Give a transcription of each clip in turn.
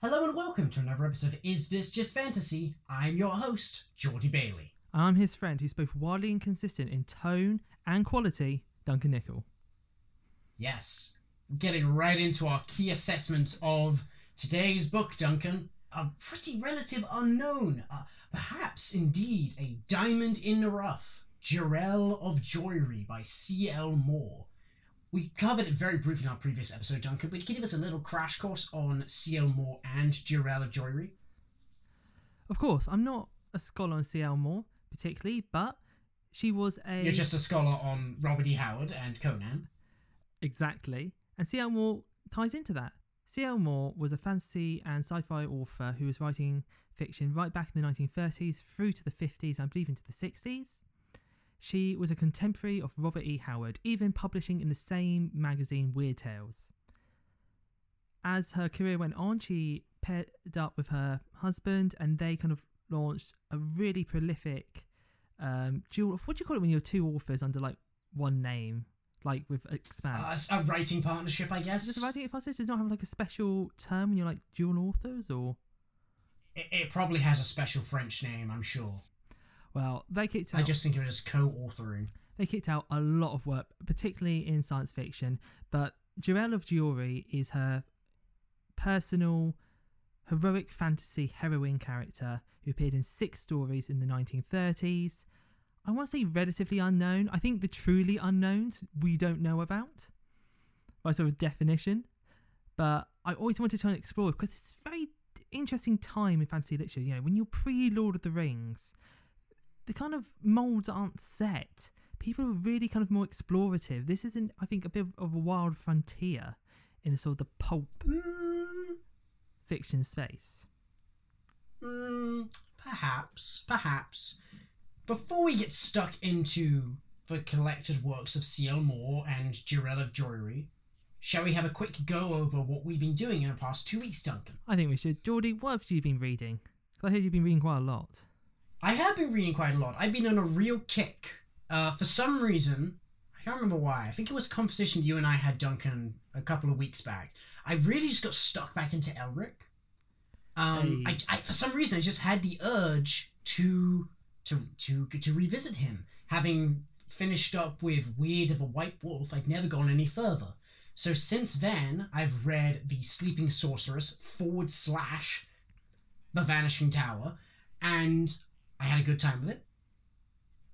Hello and welcome to another episode of Is This Just Fantasy? I'm your host, Geordie Bailey. I'm his friend who's both wildly inconsistent in tone and quality, Duncan Nickel. Yes, getting right into our key assessment of today's book, Duncan. A pretty relative unknown, uh, perhaps indeed a diamond in the rough, Jirel of Joiry by C.L. Moore. We covered it very briefly in our previous episode, Duncan, but can you give us a little crash course on C.L. Moore and Jirel of Joiry? Of course, I'm not a scholar on C.L. Moore particularly, but she was a. You're just a scholar on Robert E. Howard and Conan. Exactly. And C.L. Moore ties into that. C.L. Moore was a fantasy and sci fi author who was writing fiction right back in the 1930s through to the 50s, I believe into the 60s. She was a contemporary of Robert E. Howard, even publishing in the same magazine Weird Tales. As her career went on, she paired up with her husband and they kind of launched a really prolific um, dual. What do you call it when you're two authors under like one name? Like with Expanse? Uh, a writing partnership, I guess. Does a writing partnership does not have like a special term when you're like dual authors or? It, it probably has a special French name, I'm sure. Well, they kicked out. I just think of it as co-authoring. They kicked out a lot of work, particularly in science fiction. But Jirel of Joiry is her personal heroic fantasy heroine character who appeared in six stories in the 1930s. I want to say relatively unknown. I think the truly unknowns we don't know about by sort of definition. But I always wanted to try and explore because it's a very interesting time in fantasy literature. You know, when you're pre Lord of the Rings, the kind of molds aren't set. People are really kind of more explorative. This isn't, I think, a bit of a wild frontier in the sort of the pulp Mm, fiction space. mm, perhaps, perhaps. Before we get stuck into the collected works of C.L. Moore and Jirel of Joiry, shall we have a quick go over what we've been doing in the past two weeks, Duncan? I think we should. Geordie, what have you been reading? 'Cause I heard you've been reading quite a lot. I have been reading quite a lot. I've been on a real kick. Uh, for some reason, I can't remember why. I think it was a conversation you and I had, Duncan, a couple of weeks back. I really just got stuck back into Elric. Um, Hey. I, I, for some reason, I just had the urge to to to to revisit him. Having finished up with Weird of a White Wolf, I'd never gone any further. So since then, I've read The Sleeping Sorceress forward slash The Vanishing Tower, and I had a good time with it.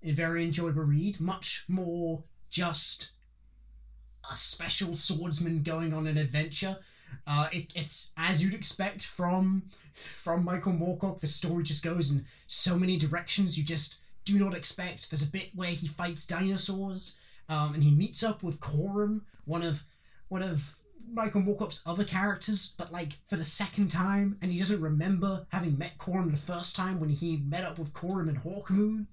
A very enjoyable read, much more just a special swordsman going on an adventure. Uh, it, it's as you'd expect from from Michael Moorcock. The story just goes in so many directions you just do not expect. There's a bit where he fights dinosaurs, um, and he meets up with Corum, one of one of Michael Moorcock's other characters, but like for the second time, and he doesn't remember having met Corum the first time when he met up with Corum in Hawkmoon,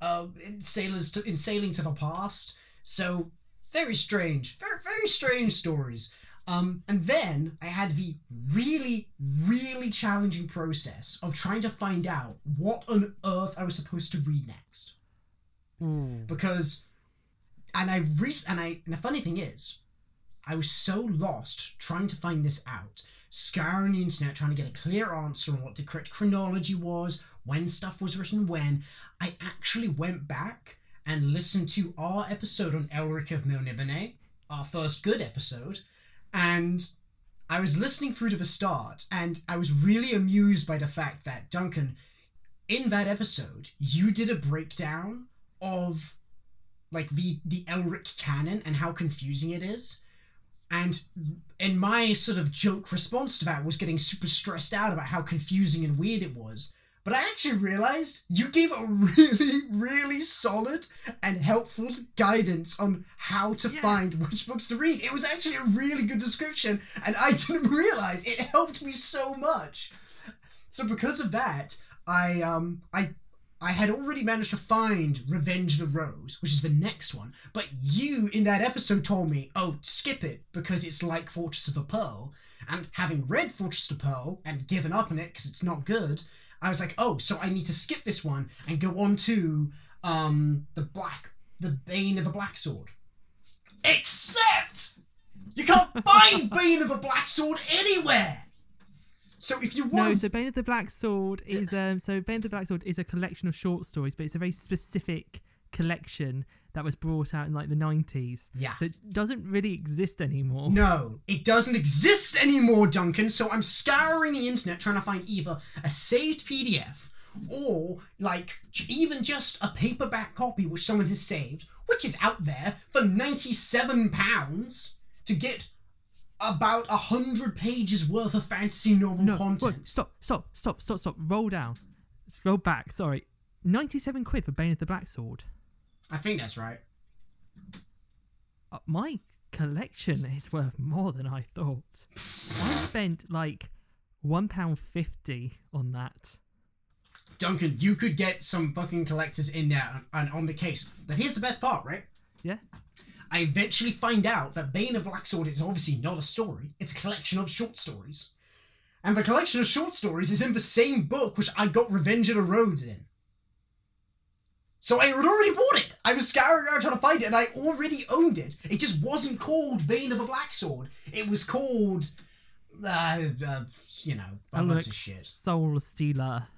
uh, in sailors to, in sailing to the past. So very strange, very very strange stories. Um, and then I had the really, really challenging process of trying to find out what on earth I was supposed to read next Ooh. because and I re- and I and the funny thing is, I was so lost trying to find this out, scouring the internet trying to get a clear answer on what the correct chronology was, when stuff was written when. I actually went back and listened to our episode on Elric of Melniboné, our first good episode, and I was listening through to the start, and I was really amused by the fact that Duncan, in that episode, you did a breakdown of like the the Elric canon and how confusing it is. And and my sort of joke response to that was getting super stressed out about how confusing and weird it was. But I actually realized you gave a really, really solid and helpful guidance on how to Yes. find which books to read. It was actually a really good description, and I didn't realize it helped me so much. So because of that, I um I I had already managed to find Revenge of the Rose, which is the next one, but you in that episode told me, oh, skip it because it's like Fortress of the Pearl. And having read Fortress of the Pearl and given up on it because it's not good, I was like, oh, so I need to skip this one and go on to um the Black, the Bane of a Black Sword. Except you can't find Bane of a Black Sword anywhere. So if you No, so Bane of the Black Sword is um so Bane of the Black Sword is a collection of short stories, but it's a very specific collection that was brought out in like the nineties. yeah. So it doesn't really exist anymore. No, it doesn't exist anymore, Duncan. So I'm scouring the internet trying to find either a saved PDF or like even just a paperback copy which someone has saved, which is out there for 97 pounds to get about a hundred pages worth of fantasy novel No, content. wait, stop, stop, stop, stop, stop. Roll down. Roll back. Sorry, ninety-seven quid for Bane of the Black Sword. I think that's right. Uh, my collection is worth more than I thought. I spent like one pound fifty on that. Duncan, you could get some fucking collectors in there and, and on the case. But here's the best part, right? Yeah. I eventually find out that Bane of Black Sword is obviously not a story, it's a collection of short stories. And the collection of short stories is in the same book which I got Revenge of the Rose in. So I had already bought it. I was scouring around trying to find it, and I already owned it. It just wasn't called Bane of the Black Sword. It was called, uh, uh you know, a bunch Alex of shit. Soul Stealer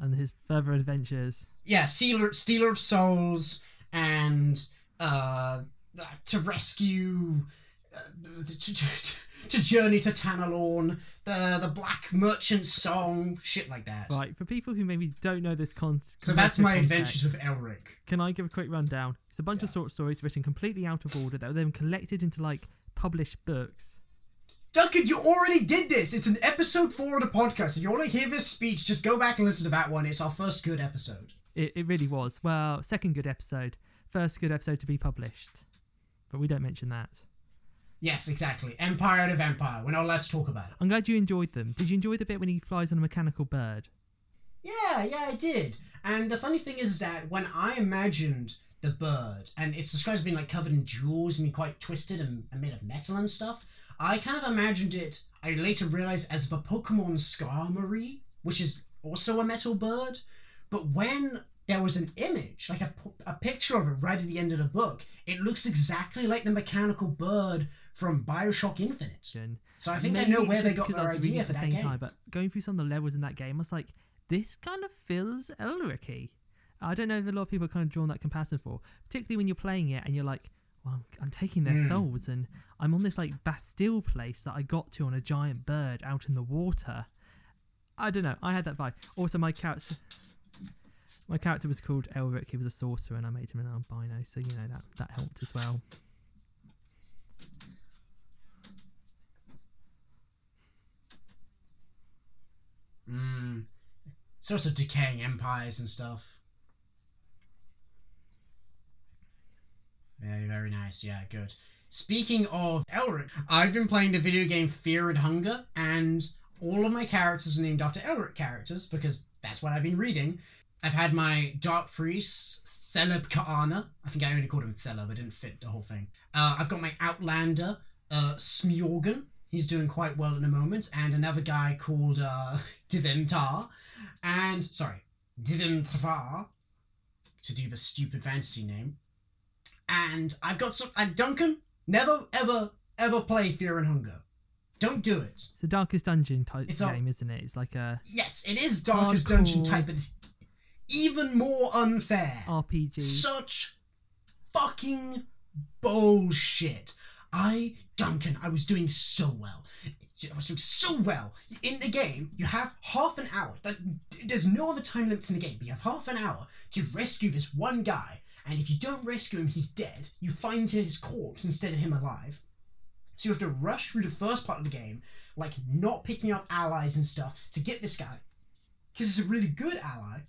and his further adventures. yeah, Stealer, Stealer of Souls, and uh, to rescue, uh, to, to, to journey to Tanelorn, the the Black Merchant Song, shit like that. Right, for people who maybe don't know this concept. So that's my adventures with Elric. Can I give a quick rundown? It's a bunch of short stories written completely out of order that were then collected into like published books. Duncan, you already did this. It's an episode four of the podcast. If you want to hear this speech, just go back and listen to that one. It's our first good episode. It, it really was. Well, second good episode, first good episode to be published. But we don't mention that. Yes, exactly. Empire out of Empire. We're not allowed to talk about it. I'm glad you enjoyed them. Did you enjoy the bit when he flies on a mechanical bird? Yeah, yeah, I did. And the funny thing is that when I imagined the bird, and it's described as being like covered in jewels and being quite twisted and, and made of metal and stuff, I kind of imagined it, I later realized, as the Pokemon Skarmory, which is also a metal bird. But when there was an image, like a, a picture of it right at the end of the book, it looks exactly like the mechanical bird from Bioshock Infinite. So I think I Maybe know where they got their idea at for the that same game. time, but going through some of the levels in that game, I was like, this kind of feels Elric-y. I don't know if a lot of people are kind of drawn that comparison for, particularly when you're playing it and you're like, well, I'm, I'm taking their Mm. souls and I'm on this like Bastille place that I got to on a giant bird out in the water. I don't know. I had that vibe. Also, my character, my character was called Elric. He was a sorcerer, and I made him an albino, so you know that that helped as well. Mm. Sorts of decaying empires and stuff. Very, very nice. Yeah, good. Speaking of Elric, I've been playing the video game Fear and Hunger, and all of my characters are named after Elric characters because that's what I've been reading. I've had my Dark Priest, Theleb K'aarna. I think I only called him Theleb, I didn't fit the whole thing. Uh, I've got my Outlander, uh, Smiorgan. He's doing quite well at the moment, and another guy called uh, Dyvim Tvar, and sorry, Dyvim Tvar, to do the stupid fantasy name. And I've got some. And Duncan, never, ever, ever play Fear and Hunger. Don't do it. It's a Darkest Dungeon type It's a- game, isn't it? It's like a Yes, it is Darkest Dungeon type, but it's even more unfair. RPG. Such fucking bullshit. I, Duncan, I was doing so well. I was doing so well. In the game, you have half an hour. There's no other time limits in the game, but you have half an hour to rescue this one guy. And if you don't rescue him, he's dead. You find his corpse instead of him alive. So you have to rush through the first part of the game, like not picking up allies and stuff, to get this guy. Because he's a really good ally.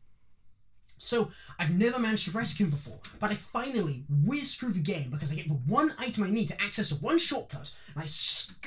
So I've never managed to rescue him before, but I finally whiz through the game because I get the one item I need to access the one shortcut, and I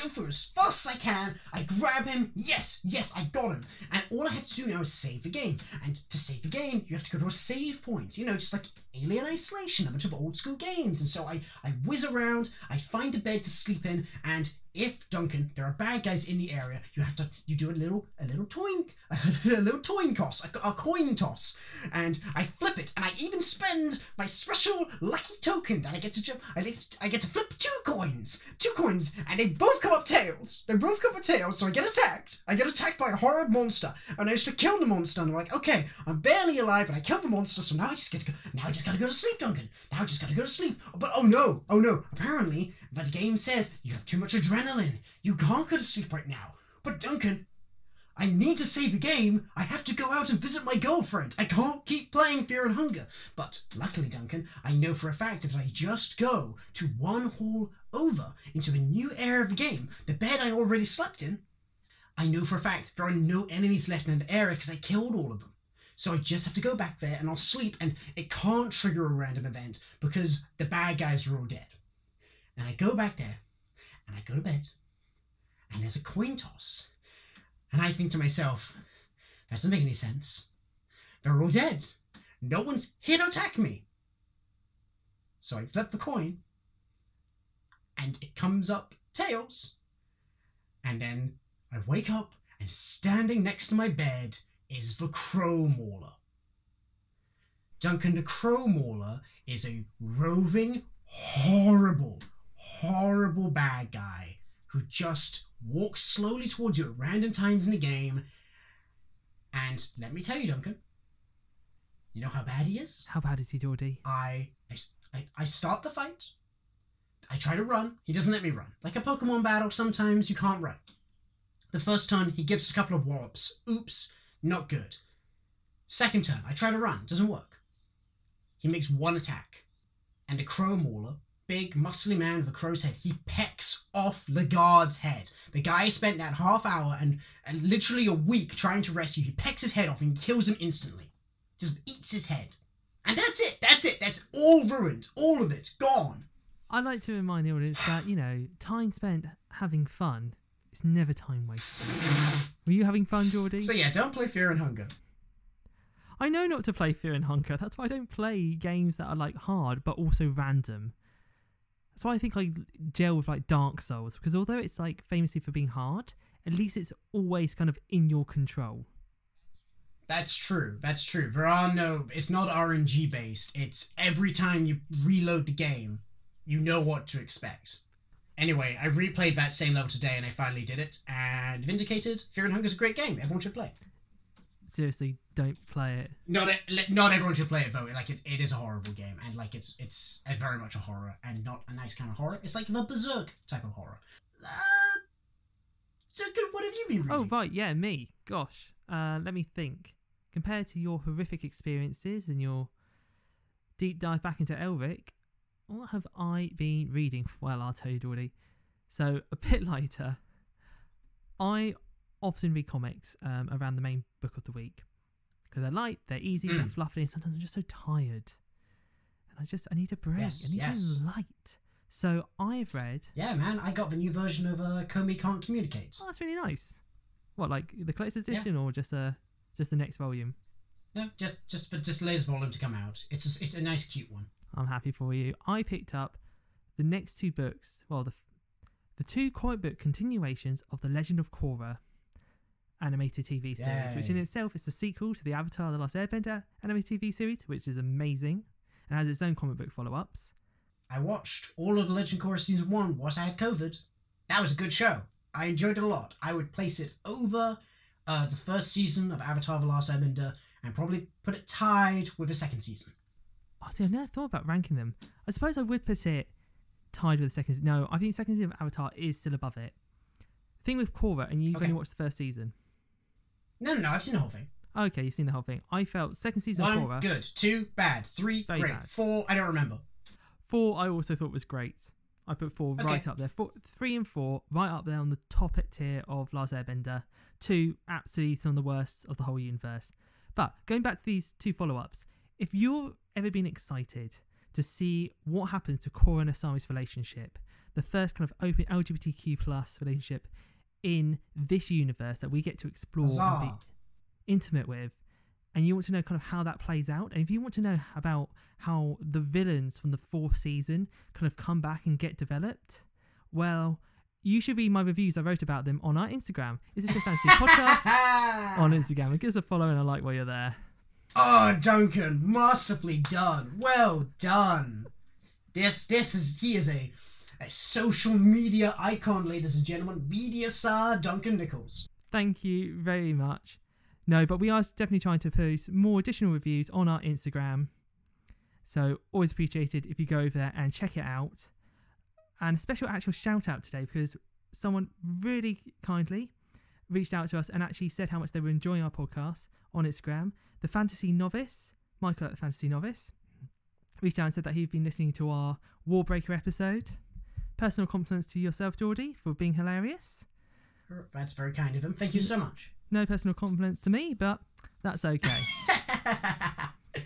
go through as fast as I can. I grab him. Yes, yes, I got him. And all I have to do now is save the game. And to save the game, you have to go to a save point. You know, just like Alien Isolation, a bunch of old school games. And so I, I whiz around, I find a bed to sleep in, and if Duncan, there are bad guys in the area, you have to you do a little a little toin a little toin toss, a, a coin toss, and I flip it, and I even spend my special lucky token that I get to I get to, I get to flip two coins, two coins, and they both come up tails. They both come up tails, so I get attacked. I get attacked by a horrid monster, and I used to kill the monster. And I'm like, okay, I'm barely alive, but I killed the monster, so now I just get to go. Now I just gotta go to sleep, Duncan. Now I just gotta go to sleep. But oh no, oh no! Apparently, the game says you have too much adrenaline. You can't go to sleep right now. But Duncan, I need to save the game. I have to go out and visit my girlfriend. I can't keep playing Fear and Hunger. But luckily, Duncan, I know for a fact if I just go to one hall over into a new area of the game, the bed I already slept in, I know for a fact there are no enemies left in the area because I killed all of them. So I just have to go back there and I'll sleep, and it can't trigger a random event because the bad guys are all dead. And I go back there, and I go to bed, and there's a coin toss. And I think to myself, that doesn't make any sense. They're all dead. No one's here to attack me. So I flip the coin, and it comes up tails. And then I wake up, and standing next to my bed is the Crow Mauler. Duncan the Crow Mauler is a roving, horrible, horrible bad guy who just walks slowly towards you at random times in the game. And let me tell you, Duncan, you know how bad he is? How bad is he, Geordie? I, I, I start the fight. I try to run. He doesn't let me run. Like a Pokemon battle, sometimes you can't run. The first turn, he gives a couple of wallops. Oops, not good. Second turn, I try to run. Doesn't work. He makes one attack. And a crow mauler, big, muscly man with a crow's head, he pecks off the guard's head. The guy spent that half hour and, and literally a week trying to rescue. He pecks his head off and kills him instantly. Just eats his head. And that's it. That's it. That's all ruined. All of it. Gone. I like to remind the audience that, you know, time spent having fun is never time wasted. Were you having fun, Geordie? So yeah, don't play Fear and Hunger. I know not to play Fear and Hunger. That's why I don't play games that are like hard but also random. That's why I think I gel with like Dark Souls because although it's like famously for being hard, at least it's always kind of in your control. That's true. That's true. There are no. It's not RNG based. It's every time you reload the game, you know what to expect. Anyway, I replayed that same level today and I finally did it. And Vindicated, Fear and Hunger is a great game. Everyone should play. Seriously, don't play it. Not not everyone should play it though. Like it, it is a horrible game and like it's it's a very much a horror and not a nice kind of horror. It's like the Berserk type of horror. Uh, so good. What have you been reading? Oh right, yeah, me. Gosh, uh, let me think. Compared to your horrific experiences and your deep dive back into Elric, what have I been reading? Well, I'll tell you, Geordie. So a bit later, I often read comics um, around the main book of the week because they're light, they're easy, they're Mm. fluffy, and sometimes I'm just so tired, and I just I need a break. Yes, I need yes. something light. So I've read. Yeah, man. I got the new version of uh, Komi Can't Communicate. Oh, that's really nice. What, like the collector's Yeah. edition or just uh just the next volume? No, just just for just latest volume to come out. It's a, it's a nice, cute one. I'm happy for you. I picked up the next two books. Well, the the two comic book continuations of the Legend of Korra animated TV series, which in itself is the sequel to the Avatar: The Last Airbender animated TV series, which is amazing and has its own comic book follow-ups. I watched all of the Legend of Korra season one once I had COVID. That was a good show. I enjoyed it a lot. I would place it over uh, the first season of Avatar: The Last Airbender and probably put it tied with the second season. Oh, see, I never thought about ranking them. I suppose I would put it tied with the second. No, I think second season of Avatar is still above it. The thing with Korra, and you've Okay. only watched the first season. No, no, no. I've seen the whole thing. Okay, you've seen the whole thing. I felt second season of Korra. good, two bad, three great, bad. four I don't remember. Four, I also thought was great. I put four Okay. right up there. Four, three and four, right up there on the top tier of Last Airbender. Two, absolutely some of the worst of the whole universe. But going back to these two follow-ups, if you've ever been excited to see what happens to Korra and Asami's relationship, the first kind of open LGBTQ plus relationship in this universe that we get to explore and be intimate with, and you want to know kind of how that plays out, and if you want to know about how the villains from the fourth season kind of come back and get developed, well, you should read my reviews I wrote about them on our Instagram. Is this your fantasy podcast on Instagram? And give us a follow and a like while you're there. Oh, Duncan, masterfully done. Well done. This, this is he is a, a social media icon, ladies and gentlemen. Media star Duncan Nichols. Thank you very much. No, but we are definitely trying to post more additional reviews on our Instagram. So always appreciated if you go over there and check it out. And a special actual shout out today because someone really kindly reached out to us and actually said how much they were enjoying our podcast on Instagram. The Fantasy Novice, Michael at the Fantasy Novice, reached out and said that he'd been listening to our Warbreaker episode. Personal compliments to yourself, Geordie, for being hilarious. That's very kind of him. Thank you so much. No personal compliments to me, but that's okay.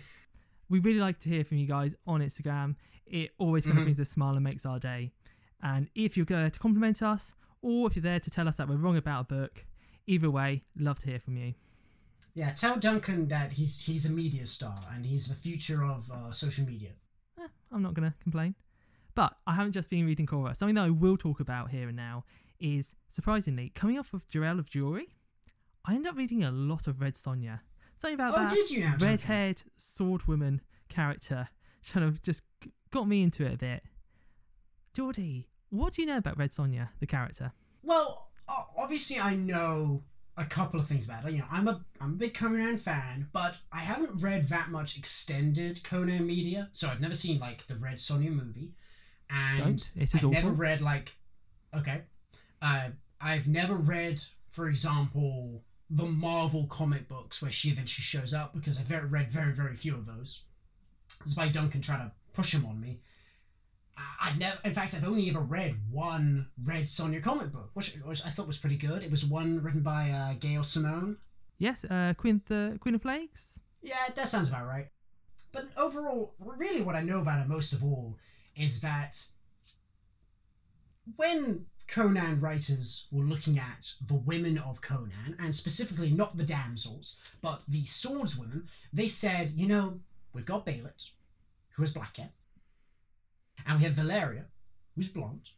we really like to hear from you guys on Instagram. It always kind of brings a smile and makes our day. And if you're there to compliment us, or if you're there to tell us that we're wrong about a book, either way, love to hear from you. Yeah, tell Duncan that he's he's a media star and he's the future of uh, social media. Eh, I'm not going to complain. But I haven't just been reading Korra. Something that I will talk about here and now is, surprisingly, coming off of Jirel of Joiry, I ended up reading a lot of Red Sonja. Something about Oh, that did you now? Red-haired sword woman character kind of just got me into it a bit. Geordie, what do you know about Red Sonja, the character? Well, obviously I know a couple of things about it. You know, I'm a I'm a big Conan fan, but I haven't read that much extended Conan media, so I've never seen like the Red Sonja movie, and Don't. It is I've never read like okay, uh, I've never read, for example, the Marvel comic books where she eventually shows up because I've very, read very very few of those. It's by Duncan trying to push them on me. I've never, in fact, I've only ever read one Red Sonja comic book, which, which I thought was pretty good. It was one written by uh, Gail Simone. Yes, uh, Queen, the Queen of Plagues? Yeah, that sounds about right. But overall, really, what I know about it most of all is that when Conan writers were looking at the women of Conan, and specifically not the damsels, but the swordswomen, they said, you know, we've got Bêlit, who has black hair, and we have Valeria, who's blonde.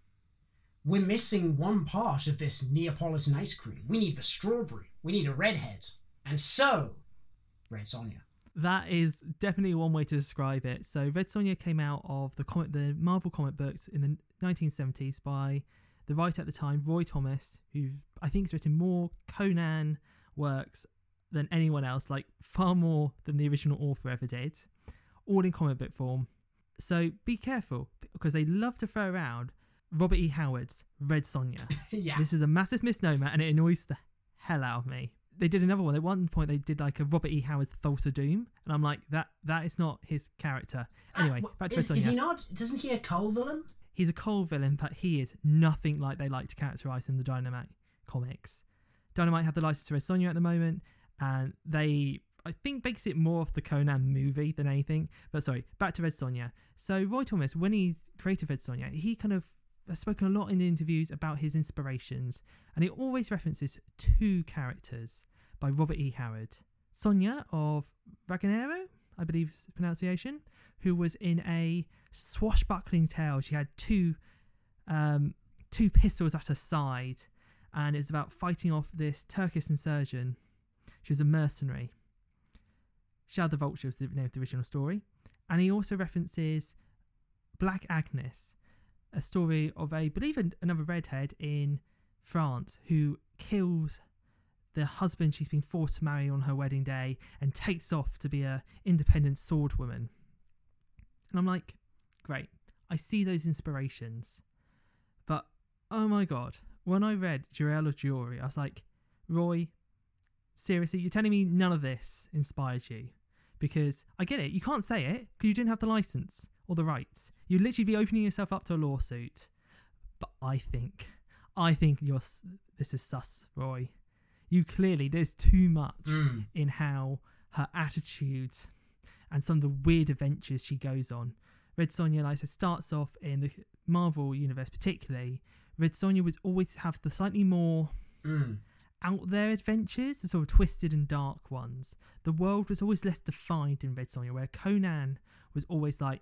We're missing one part of this Neapolitan ice cream. We need the strawberry. We need a redhead. And so, Red Sonja. That is definitely one way to describe it. So Red Sonja came out of the comic, the Marvel comic books in the 1970s by the writer at the time, Roy Thomas, who I think has written more Conan works than anyone else, like far more than the original author ever did, all in comic book form. So be careful because they love to throw around Robert E. Howard's Red Sonja. yeah. This is a massive misnomer and it annoys the hell out of me. They did another one. At one point, they did like a Robert E. Howard's Thulsa Doom, and I'm like, that that is not his character. Anyway, Uh, back to is, Red is Sonja. he not? Doesn't he a Kull villain? He's a Kull villain, but he is nothing like they like to characterize in the Dynamite comics. Dynamite have the license to Red Sonja at the moment, and they, I think, base it more off the Conan movie than anything. But sorry, back to Red Sonja. So Roy Thomas, when he created Red Sonja, he kind of has spoken a lot in interviews about his inspirations, and he always references two characters by Robert E. Howard. Sonia of Rogatino, I believe is the pronunciation, who was in a swashbuckling tale. She had two um, two pistols at her side, and it's about fighting off this Turkish insurgent. She was a mercenary. Shad the Vulture was the name of the original story. And he also references Black Agnes, a story of a, I believe, an- another redhead in France who kills the husband she's been forced to marry on her wedding day and takes off to be a independent sword woman. And I'm like, great. I see those inspirations. But oh my god, when I read of Joiry, I was like, Roy, seriously, you're telling me none of this inspired you? Because I get it, you can't say it because you didn't have the license or the rights. You'd literally be opening yourself up to a lawsuit. But I think, I think you're this is sus, Roy. You clearly there's too much Mm. in how her attitude and some of the weird adventures she goes on. Red Sonja, like I said, starts off in the Marvel universe, particularly. Red Sonja would always have the slightly more Mm. Out there adventures, the sort of twisted and dark ones. The world was always less defined in Red Sonja, where Conan was always like,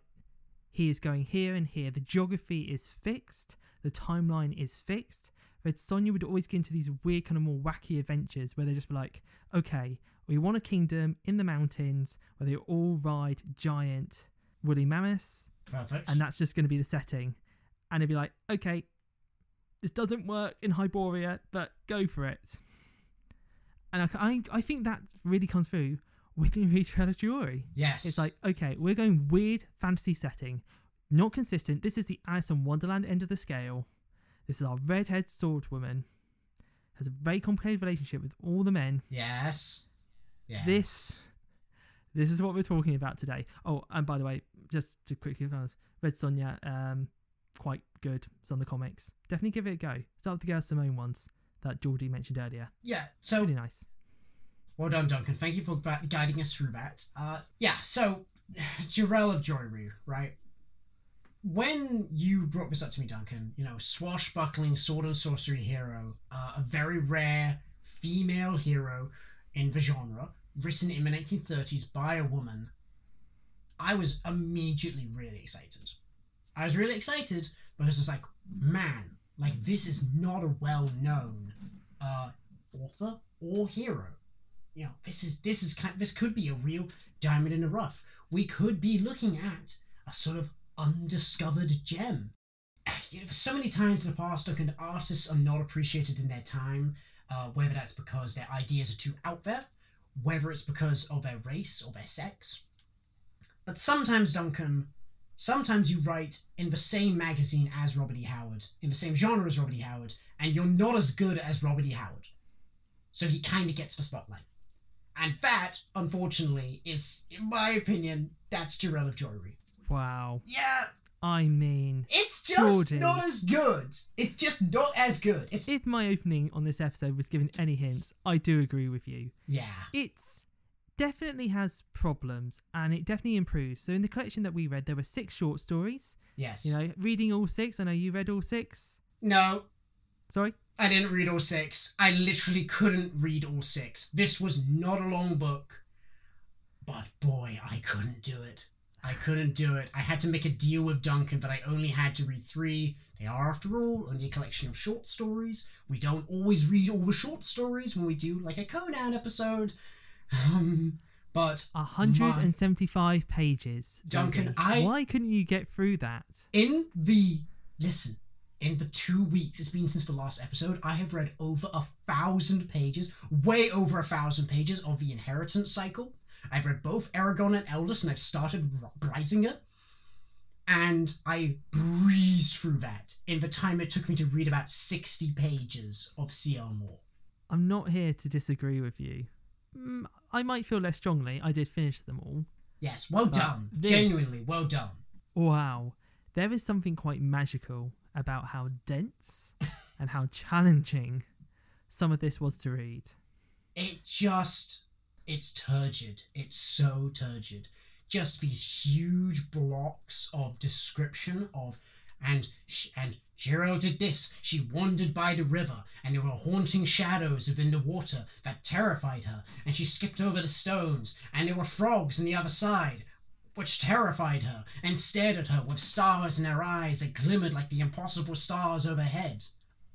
he is going here and here. The geography is fixed, the timeline is fixed. Red Sonja would always get into these weird, kind of more wacky adventures where they just be like, okay, we want a kingdom in the mountains where they all ride giant woolly mammoths, Perfect. and that's just going to be the setting. And it'd be like, okay, this doesn't work in Hyboria, but go for it. And I, I, I think that really comes through with the Jirel of Joiry. yes. It's like, okay, we're going weird fantasy setting, not consistent. This is the Alice in Wonderland end of the scale. This is our redhead sword woman. Has a very complicated relationship with all the men. yes. Yes. This, this is what we're talking about today. Oh, and by the way, just to quickly guys, Red Sonja, um, quite good. It's on the comics. Definitely give it a go. Start with the Gail Simone ones that Geordie mentioned earlier. Yeah. So Really nice. Well done, Duncan. Thank you for gu- guiding us through that. Uh, yeah, so Jirel of Joiry, right? When you brought this up to me, Duncan, you know, swashbuckling sword and sorcery hero, uh, a very rare female hero in the genre, written in the 1930s by a woman, I was immediately really excited. I was really excited because it's like, man, like this is not a well-known uh, author or hero. You know this is this is kind this could be a real diamond in the rough. We could be looking at a sort of undiscovered gem. You know, so many times in the past Duncan, artists are not appreciated in their time uh, whether that's because their ideas are too out there whether it's because of their race or their sex. But sometimes duncan sometimes you write in the same magazine as robert e howard in the same genre as robert e howard and you're not as good as robert e howard so he kind of gets the spotlight and that, unfortunately, is, in my opinion, that's Jirel of Joiry. Wow. Yeah, I mean, it's just Jordan. not as good. It's just not as good. It's if my opening on this episode was given any hints, I do agree with you. yeah, It's definitely has problems and it definitely improves. So in the collection that we read, there were six short stories. yes. You know, reading all six. I know you read all six. No, Sorry. I didn't read all six. I literally couldn't read all six. This was not a long book, but boy, I couldn't do it. I couldn't do it. I had to make a deal with Duncan that I only had to read three. They are, after all, only a collection of short stories. We don't always read all the short stories when we do like a Conan episode. Um, but 175 pages. Duncan, Geordie. I- Why couldn't you get through that? in the listen, in the two weeks it's been since the last episode, I have read over a thousand pages, way over a thousand pages of the inheritance cycle. I've read both Eragon and Eldest, and I've started R- Brisingr. And I breezed through that in the time it took me to read about 60 pages of C.L. Moore. I'm not here to disagree with you. Mm, I might feel less strongly. I did finish them all. Yes, well But done. this- Genuinely, well done. Wow. There is something quite magical about how dense and how challenging some of this was to read. it just it's turgid it's so turgid just these huge blocks of description of and sh- and Jirel did this. She wandered by the river, and there were haunting shadows within the water that terrified her. And she skipped over the stones, and there were frogs on the other side, which terrified her, and stared at her with stars in her eyes that glimmered like the impossible stars overhead.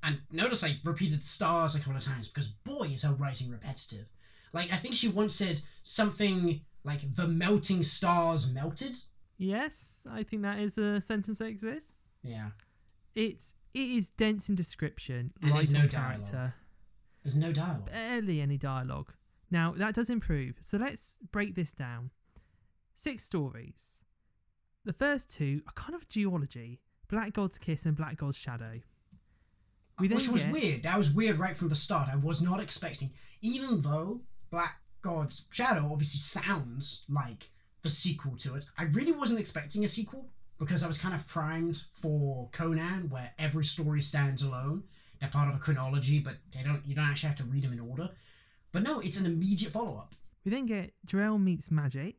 And notice I repeated stars a couple of times because boy is her writing repetitive. Like I think she once said something like the melting stars melted. Yes, I think that is a sentence that exists. Yeah. It's it is dense in description, And there's no on dialogue. character, There's no dialogue. barely any dialogue. Now that does improve. So let's break this down. Six stories. The first two are kind of duology: Black God's Kiss and Black God's Shadow. We Which was get- weird. That was weird right from the start. I was not expecting, even though Black God's Shadow obviously sounds like the sequel to it. I really wasn't expecting a sequel because I was kind of primed for Conan, where every story stands alone. They're part of a chronology, but they don't. You don't actually have to read them in order. But no, it's an immediate follow-up. We then get Jirel meets Magic,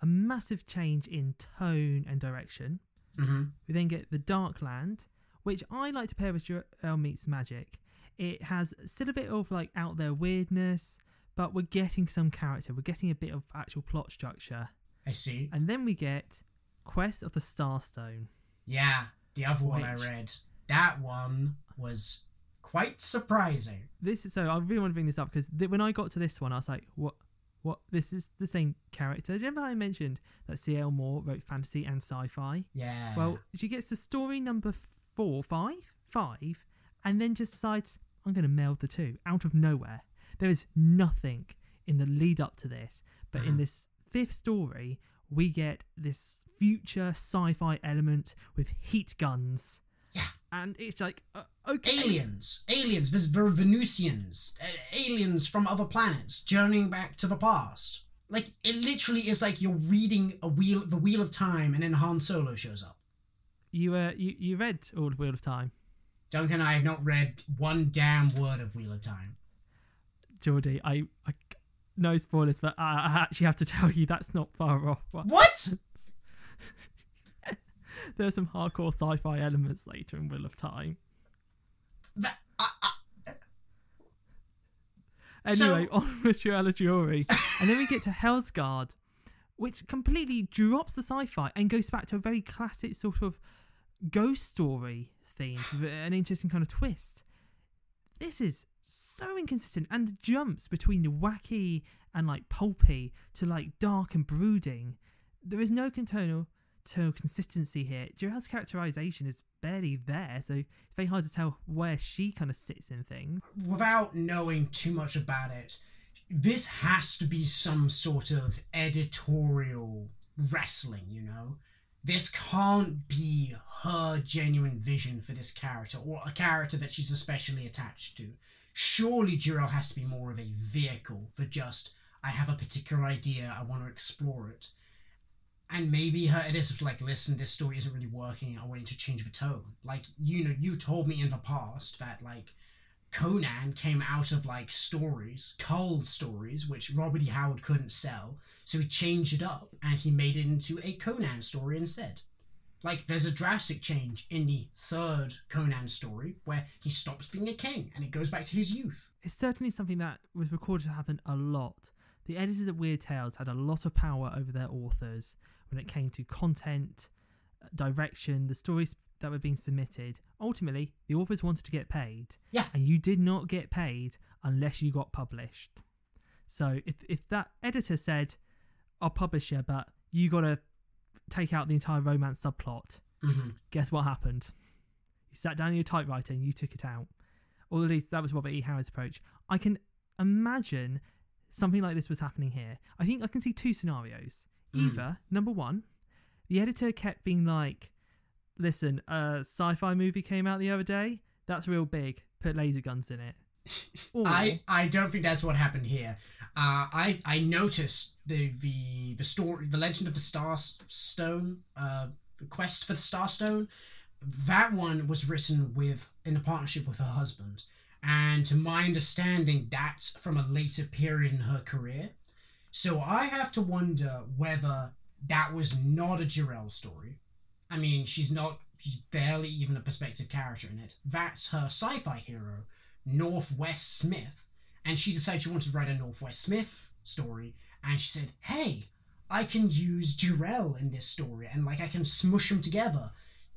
a massive change in tone and direction. Mm-hmm. We then get The Dark Land, which I like to pair with Jirel meets Magic. It has still a bit of like out there weirdness, but we're getting some character. We're getting a bit of actual plot structure. I see. And then we get Quest of the Starstone. Yeah, the other one I Which- read. That one was quite surprising. This is so I really want to bring this up because th- when I got to this one, I was like, what? What? This is the same character. Do you remember I mentioned that C.L. Moore wrote fantasy and sci-fi? Yeah. Well, she gets to story number four, five, five, and then just decides I'm going to meld the two out of nowhere. There is nothing in the lead up to this, but in Uh-huh. this fifth story, we get this future sci-fi element with heat guns. Yeah. and it's like uh, okay, aliens, aliens, Vis- Venusians, uh, aliens from other planets journeying back to the past. Like it literally is like you're reading a wheel, the Wheel of Time, and then Han Solo shows up. You uh, you you read all the Wheel of Time, Duncan I have not read one damn word of Wheel of Time. Geordie. I, I no spoilers, but I, I actually have to tell you that's not far off. what What? there are some hardcore sci-fi elements later in Wheel of Time. I, uh, Anyway, So- on with Jirel of Joiry, and then we get to Hellsgarde, which completely drops the sci-fi and goes back to a very classic sort of ghost story theme, with an interesting kind of twist. This is so inconsistent, and the jumps between the wacky and like pulpy to like dark and brooding. There is no tonal, consistency here. Jirel's characterization is barely there, so it's very hard to tell where she kind of sits in things. without knowing too much about it, this has to be some sort of editorial wrestling, you know? This can't be her genuine vision for this character or a character that she's especially attached to. Surely Jirel has to be more of a vehicle for just, I have a particular idea, I want to explore it. And maybe her editor's like, listen, this story isn't really working, I want you to change the tone. Like, you know, you told me in the past that, like, Conan came out of like stories, Kull stories, which Robert E. Howard couldn't sell, so he changed it up and he made it into a Conan story instead. Like, there's a drastic change in the third Conan story where he stops being a king and it goes back to his youth. it's certainly something that was recorded to happen a lot. The editors at Weird Tales had a lot of power over their authors when it came to content, uh, direction, the stories that were being submitted. Ultimately, the authors wanted to get paid. Yeah. And you did not get paid unless you got published. So if, if that editor said, I'll publish you, but you got to take out the entire romance subplot, Mm-hmm. guess what happened? You sat down in your typewriter and you took it out. Or at least that was Robert E. Howard's approach. I can imagine something like this was happening here. I think I can see two scenarios. Mm. Either, number one, the editor kept being like, listen, a sci fi movie came out the other day. That's real big. Put laser guns in it. Or, I, I don't think that's what happened here. Uh, I I noticed the the the story, the Legend of the Star Stone, uh, Quest for the Star Stone. That one was written with in a partnership with her husband, and to my understanding, that's from a later period in her career. So I have to wonder whether that was not a Jirel story. I mean, she's not. She's barely even a perspective character in it. That's her sci-fi hero, Northwest Smith, and she decided she wanted to write a Northwest Smith story, and she said, "Hey, I can use Jirel in this story, and like I can smush them together."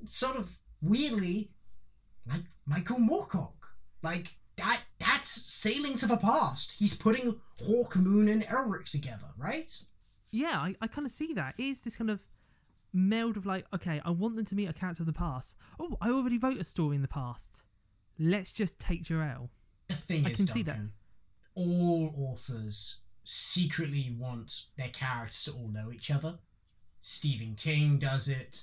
Sort of weirdly like Michael Moorcock, like that. That's sailing to the past. He's putting Hawkmoon and Elric together, right? yeah, I, I kind of see that. It is this kind of meld of like, okay, I want them to meet a character of the past. Oh, I already wrote a story in the past. Let's just take Jirel. The thing I is, can see that. All authors secretly want their characters to all know each other. Stephen King does it.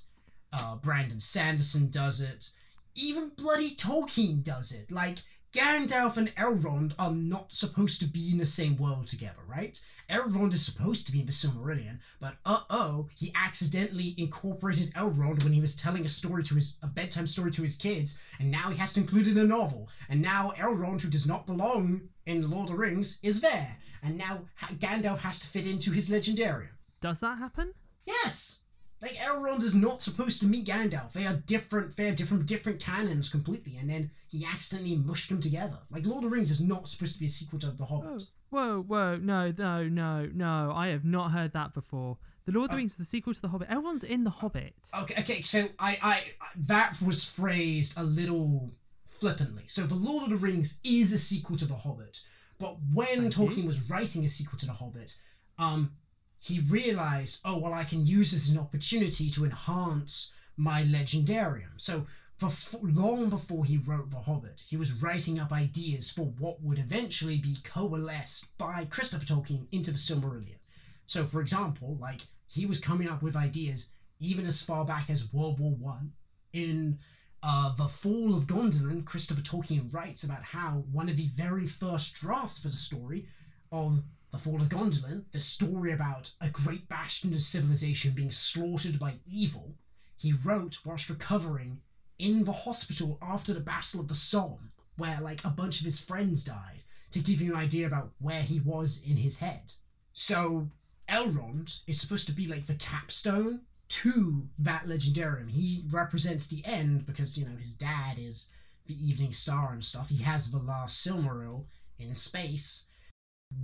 Uh, Brandon Sanderson does it. Even bloody Tolkien does it. Like Gandalf and Elrond are not supposed to be in the same world together, right? Elrond is supposed to be in the Silmarillion, but uh-oh, he accidentally incorporated Elrond when he was telling a story to his a bedtime story to his kids, and now he has to include it in a novel. And now Elrond, who does not belong in Lord of the Rings, is there. And now Gandalf has to fit into his legendarium. Does that happen? Yes, Like Elrond is not supposed to meet Gandalf. They are different. They are different, different canons completely. And then he accidentally mushed them together. Like Lord of the Rings is not supposed to be a sequel to The Hobbit. Oh, whoa, whoa, no, no, no, no. I have not heard that before. The Lord of the Oh. Rings is the sequel to The Hobbit. Everyone's in The Hobbit. Okay, okay. So I, I, that was phrased a little flippantly. So The Lord of the Rings is a sequel to The Hobbit, but when Thank you. Tolkien was writing a sequel to The Hobbit, um, he realized, oh well, I can use this as an opportunity to enhance my legendarium. So. Before, long before he wrote The Hobbit, he was writing up ideas for what would eventually be coalesced by Christopher Tolkien into the Silmarillion. So, for example, like he was coming up with ideas even as far back as World War One. In uh, The Fall of Gondolin, Christopher Tolkien writes about how one of the very first drafts for the story of The Fall of Gondolin, the story about a great bastion of civilization being slaughtered by evil, he wrote whilst recovering in the hospital after the Battle of the Somme, where like a bunch of his friends died, to give you an idea about where he was in his head. So Elrond is supposed to be like the capstone to that legendarium. He represents the end because you know his dad is the Evening Star and stuff. He has the last Silmaril in space.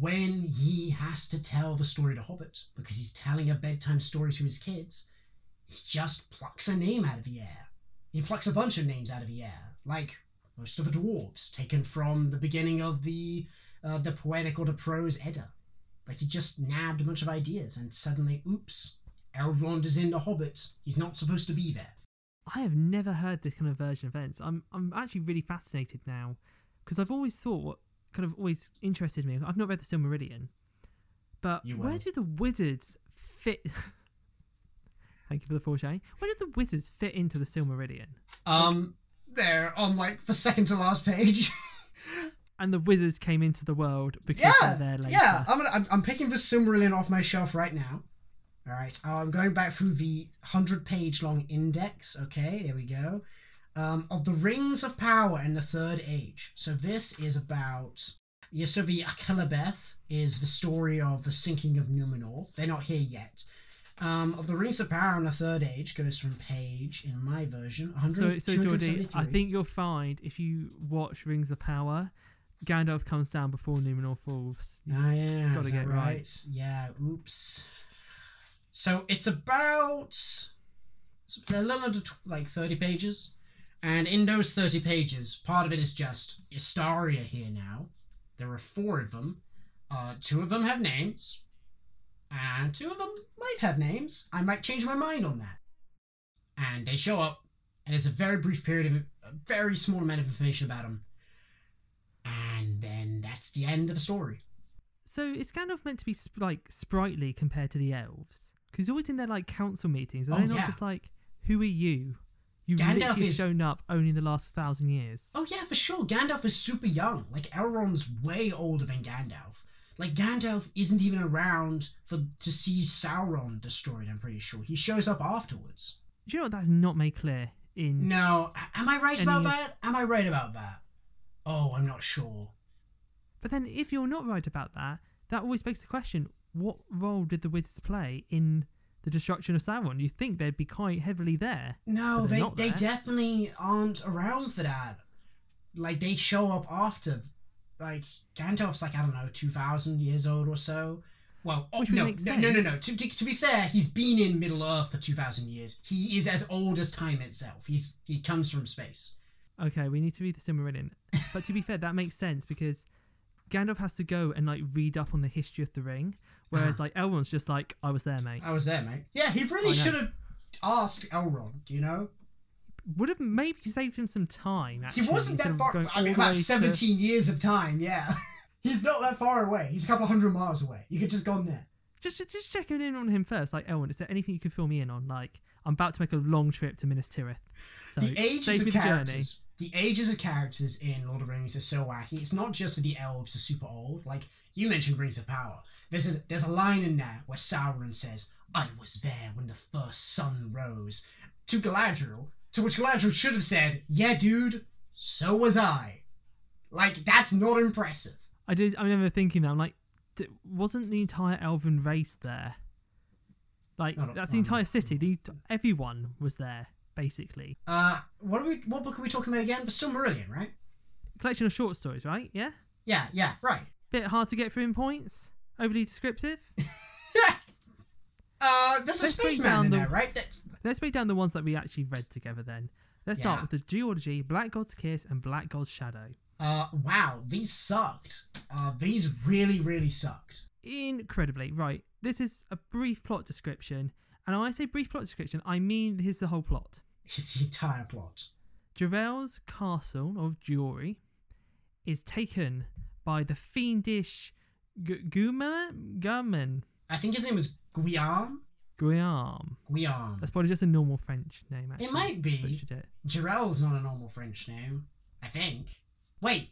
When he has to tell the story to Hobbit because he's telling a bedtime story to his kids, he just plucks a name out of the air. He plucks a bunch of names out of the air, like most of the dwarves, taken from the beginning of the uh, the poetic or the prose Edda. Like he just nabbed a bunch of ideas, and suddenly, oops, Elrond is in the Hobbit. He's not supposed to be there. I have never heard this kind of version of events. I'm I'm actually really fascinated now because I've always thought kind of always interested me. I've not read the Silmarillion, but where do the wizards fit? Thank you for the foreshadowing. Where do the wizards fit into the Silmarillion? Um, there on like the second to last page. And the wizards came into the world because yeah, they're there later. yeah. I'm gonna. I'm, I'm picking the Silmarillion off my shelf right now. All right. Uh, I'm going back through the hundred-page long index. Okay, there we go. Um, of the Rings of Power in the Third Age. So this is about. Yeah. So the Akallabêth is the story of the sinking of Numenor. They're not here yet. Um, of the Rings of Power in the Third Age goes from page in my version. 100, So, so I think you'll find if you watch Rings of Power, Gandalf comes down before Numenor falls. Ah, yeah. Gotta get right. right. Yeah, oops. So it's about a little under like 30 pages. And in those 30 pages, part of it is just Istari here now. There are four of them. Uh, two of them have names. And two of them might have names. I might change my mind on that. And they show up, and it's a very brief period of a very small amount of information about them. And then that's the end of the story. So is Gandalf meant to be sp- like sprightly compared to the elves? Because he's always in their like council meetings. Are Oh, they not yeah. just like, "Who are you? You Gandalf literally is- shown up only in the last thousand years." Oh yeah, for sure. Gandalf is super young. Like Elrond's way older than Gandalf. Like Gandalf isn't even around for to see Sauron destroyed. I'm pretty sure he shows up afterwards. Do you know what that's not made clear in? No, am I right Any about that? Am I right about that? Oh, I'm not sure. But then, if you're not right about that, that always begs the question: What role did the wizards play in the destruction of Sauron? You think they'd be quite heavily there? No, they they there. definitely aren't around for that. Like they show up after. Like Gandalf's like I don't know, two thousand years old or so. Well, oh, no, no, no, no, no. To, to, to be fair, he's been in Middle Earth for two thousand years. He is as old as time itself. He's he comes from space. Okay, we need to read the Silmarillion. but to be fair, that makes sense because Gandalf has to go and like read up on the history of the ring, whereas Ah. like Elrond's just like, "I was there, mate." I was there, mate. Yeah, he I really know. should have asked Elrond. You know, Would have maybe saved him some time. Actually, he wasn't that far. I mean, about way to- seventeen years of time. Yeah, he's not that far away. He's a couple hundred miles away. You could just gone there. Just, just, checking in on him first. Like, Elrond, is there anything you can fill me in on? Like, I'm about to make a long trip to Minas Tirith. So the ages of me the journey. characters. The ages of characters in Lord of the Rings are so wacky. It's not just for the elves are super old. Like you mentioned, Rings of Power. There's a there's a line in there where Sauron says, "I was there when the first sun rose," to Galadriel. To which Galadriel should have said, "Yeah, dude, so was I." Like that's not impressive. I did. I remember thinking that. I'm like, d- wasn't the entire elven race there? Like that's the entire city. The everyone was there basically. Uh, what are we? What book are we talking about again? But Silmarillion, right? Collection of short stories, right? Yeah. Yeah, yeah, right. Bit hard to get through in points. Overly descriptive. yeah. Uh, there's a Let's break spaceman down in the- there, right? That- Let's break down the ones that we actually read together then. Let's start with the duology, Black God's Kiss, and Black God's Shadow. Uh, wow, these sucked. Uh, these really, really sucked. Incredibly. Right. This is a brief plot description. And when I say brief plot description, I mean here's the whole plot. It's the entire plot. Jirel's castle of Joiry is taken by the fiendish G- Guma Gumman I think his name was Guillaume. Guillaume. Guillaume. That's probably just a normal French name. Actually. It might be. Jirel's not a normal French name. I think. Wait,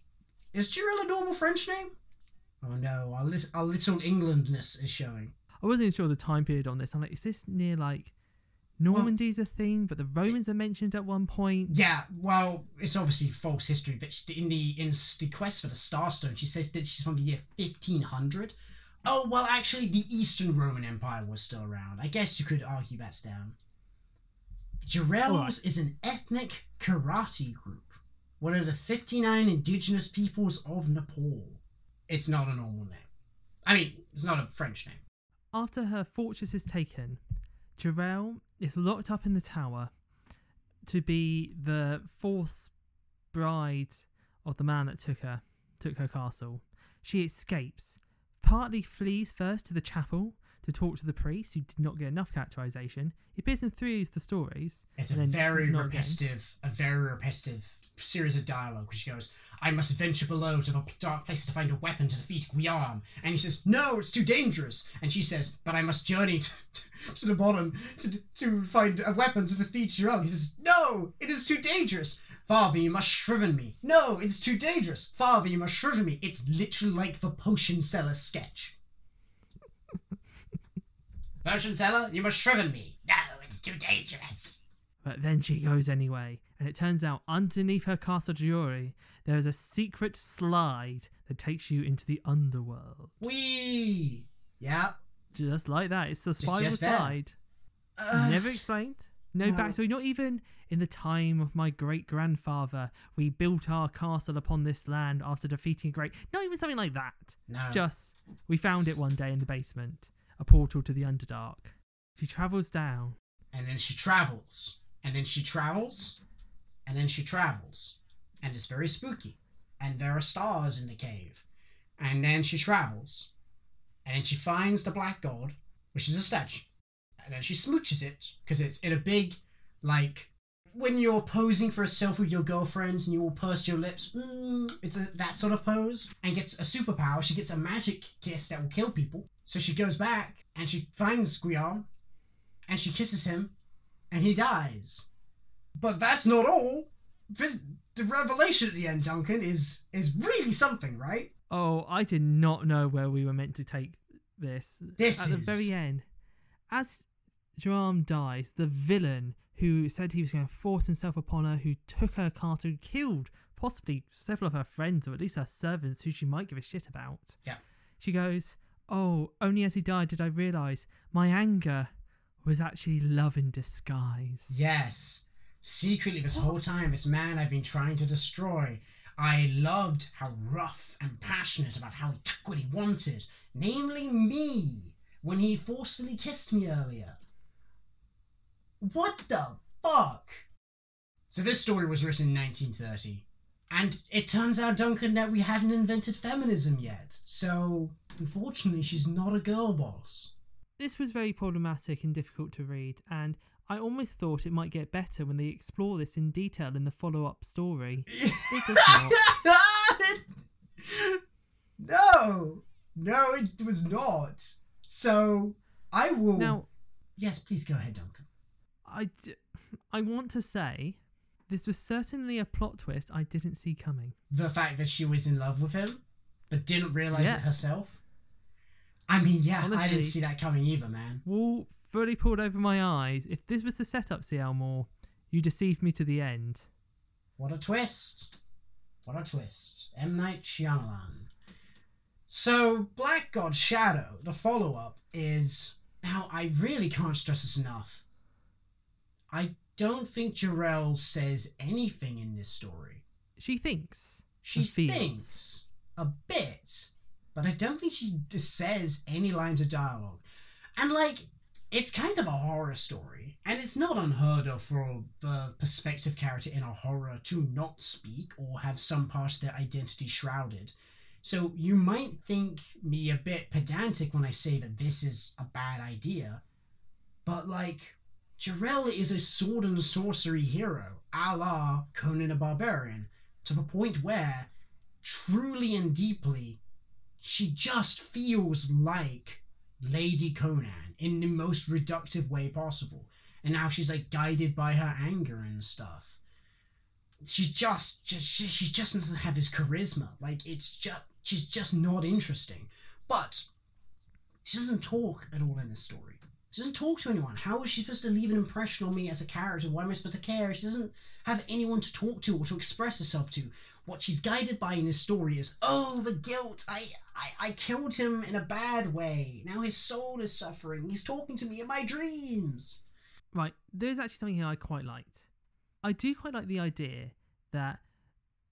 is Jirel a normal French name? Oh no, our, lit- our little Englandness is showing. I wasn't sure the time period on this. I'm like, is this near like Normandy's a thing, but the Romans are mentioned at one point? Yeah, well, it's obviously false history, but she- in the in the quest for the Starstone, she said that she's from the year 1500. Oh, well, actually, the Eastern Roman Empire was still around. I guess you could argue that's down. Jirel's Alright. is an ethnic karate group, one of the 59 indigenous peoples of Nepal. It's not a normal name. I mean, it's not a French name. After her fortress is taken, Jirel is locked up in the tower to be the false bride of the man that took her, took her castle. She escapes, partly flees first to the chapel to talk to the priest, who did not get enough characterization. He appears in three of the stories. It's a very not again. repetitive, a very repetitive series of dialogue. Which goes, "I must venture below to the dark place to find a weapon to defeat Guillaume," and he says, "No, it's too dangerous." And she says, "But I must journey to, to the bottom to to find a weapon to defeat Jirel." He says, "No, it is too dangerous." Father, you must shriven me. No, it's too dangerous. Father, you must shriven me. It's literally like the potion seller sketch. potion seller, you must shriven me. No, it's too dangerous. But then she goes anyway, and it turns out underneath her castle Joiry there is a secret slide that takes you into the underworld. Wee. Yeah. Just like that, it's a spiral just there. slide. Uh, Never explained. No no. backstory. Not even in the time of my great grandfather, we built our castle upon this land after defeating a great. Not even something like that. no. Just we found it one day in the basement, a portal to the Underdark. She travels down. and then she travels, and then she travels, and then she travels, and it's very spooky, and there are stars in the cave, and then she travels, and then she finds the black god, which is a statue, and then she smooches it because it's in a big, like. When you're posing for a selfie with your girlfriends and you all purse your lips, mm, it's a, that sort of pose, and gets a superpower. She gets a magic kiss that will kill people. So she goes back and she finds Guillaume and she kisses him, and he dies. But that's not all. This, the revelation at the end, Duncan, is is really something, right? Oh, I did not know where we were meant to take this. This At the very end, as Joram dies, the villain who said he was going to force himself upon her, who took her castle, who killed possibly several of her friends or at least her servants who she might give a shit about. Yeah. She goes, Oh, only as he died did I realise my anger was actually love in disguise. yes. Secretly, this whole time, this man I've been trying to destroy. I loved how rough and passionate about how he took what he wanted, namely me, when he forcefully kissed me earlier. What the fuck? So this story was written in 1930, and it turns out, Duncan, that we hadn't invented feminism yet. So, unfortunately, she's not a girl boss. This was very problematic and difficult to read, and I almost thought it might get better when they explore this in detail in the follow up story. It does not. no, no, it was not. So I will. Now, yes, please go ahead, Duncan. I, d- I want to say this was certainly a plot twist I didn't see coming. The fact that she was in love with him, but didn't realize Yeah. it herself. I mean, yeah, I didn't see that coming either, man. Wool fully pulled over my eyes. If this was the setup, CL Moore, you deceived me to the end. What a twist! What a twist! M Night Shyamalan. So, Black God Shadow, the follow-up, is Now, I really can't stress this enough. I don't think Jirel says anything in this story. She thinks. She feels. thinks a bit, but I don't think she says any lines of dialogue. And like, it's kind of a horror story, and it's not unheard of for the perspective character in a horror to not speak or have some part of their identity shrouded. So you might think me a bit pedantic when I say that this is a bad idea, but like, Jirel is a sword and sorcery hero, a la Conan the Barbarian, to the point where, truly and deeply, she just feels like Lady Conan in the most reductive way possible. And now she's like guided by her anger and stuff. She just, just she, she just doesn't have his charisma. Like it's just she's just not interesting. But she doesn't talk at all in this story. She doesn't talk to anyone. How is she supposed to leave an impression on me as a character? Why am I supposed to care? She doesn't have anyone to talk to or to express herself to. What she's guided by in this story is, oh, the guilt. I, I, I killed him in a bad way. Now his soul is suffering. He's talking to me in my dreams. Right, there's actually something here I quite liked. I do quite like the idea that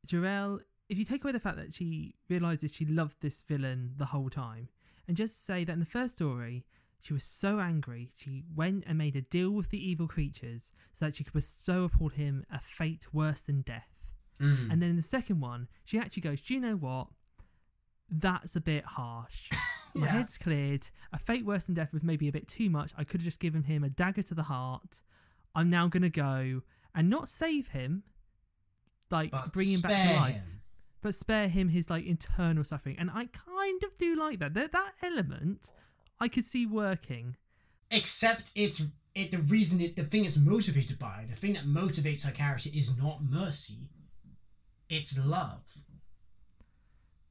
Jirel, if you take away the fact that she realizes she loved this villain the whole time, and just say that in the first story, she was so angry, she went and made a deal with the evil creatures so that she could bestow upon him a fate worse than death. Mm. And then in the second one, she actually goes, Do you know what? That's a bit harsh. My Yeah. head's cleared. A fate worse than death was maybe a bit too much. I could have just given him a dagger to the heart. I'm now going to go and not save him, like but bring him back to life, him. but spare him his like internal suffering. And I kind of do like that. That, that element I could see working. Except it's it the reason it the thing it's motivated by, the thing that motivates her character is not mercy. It's love.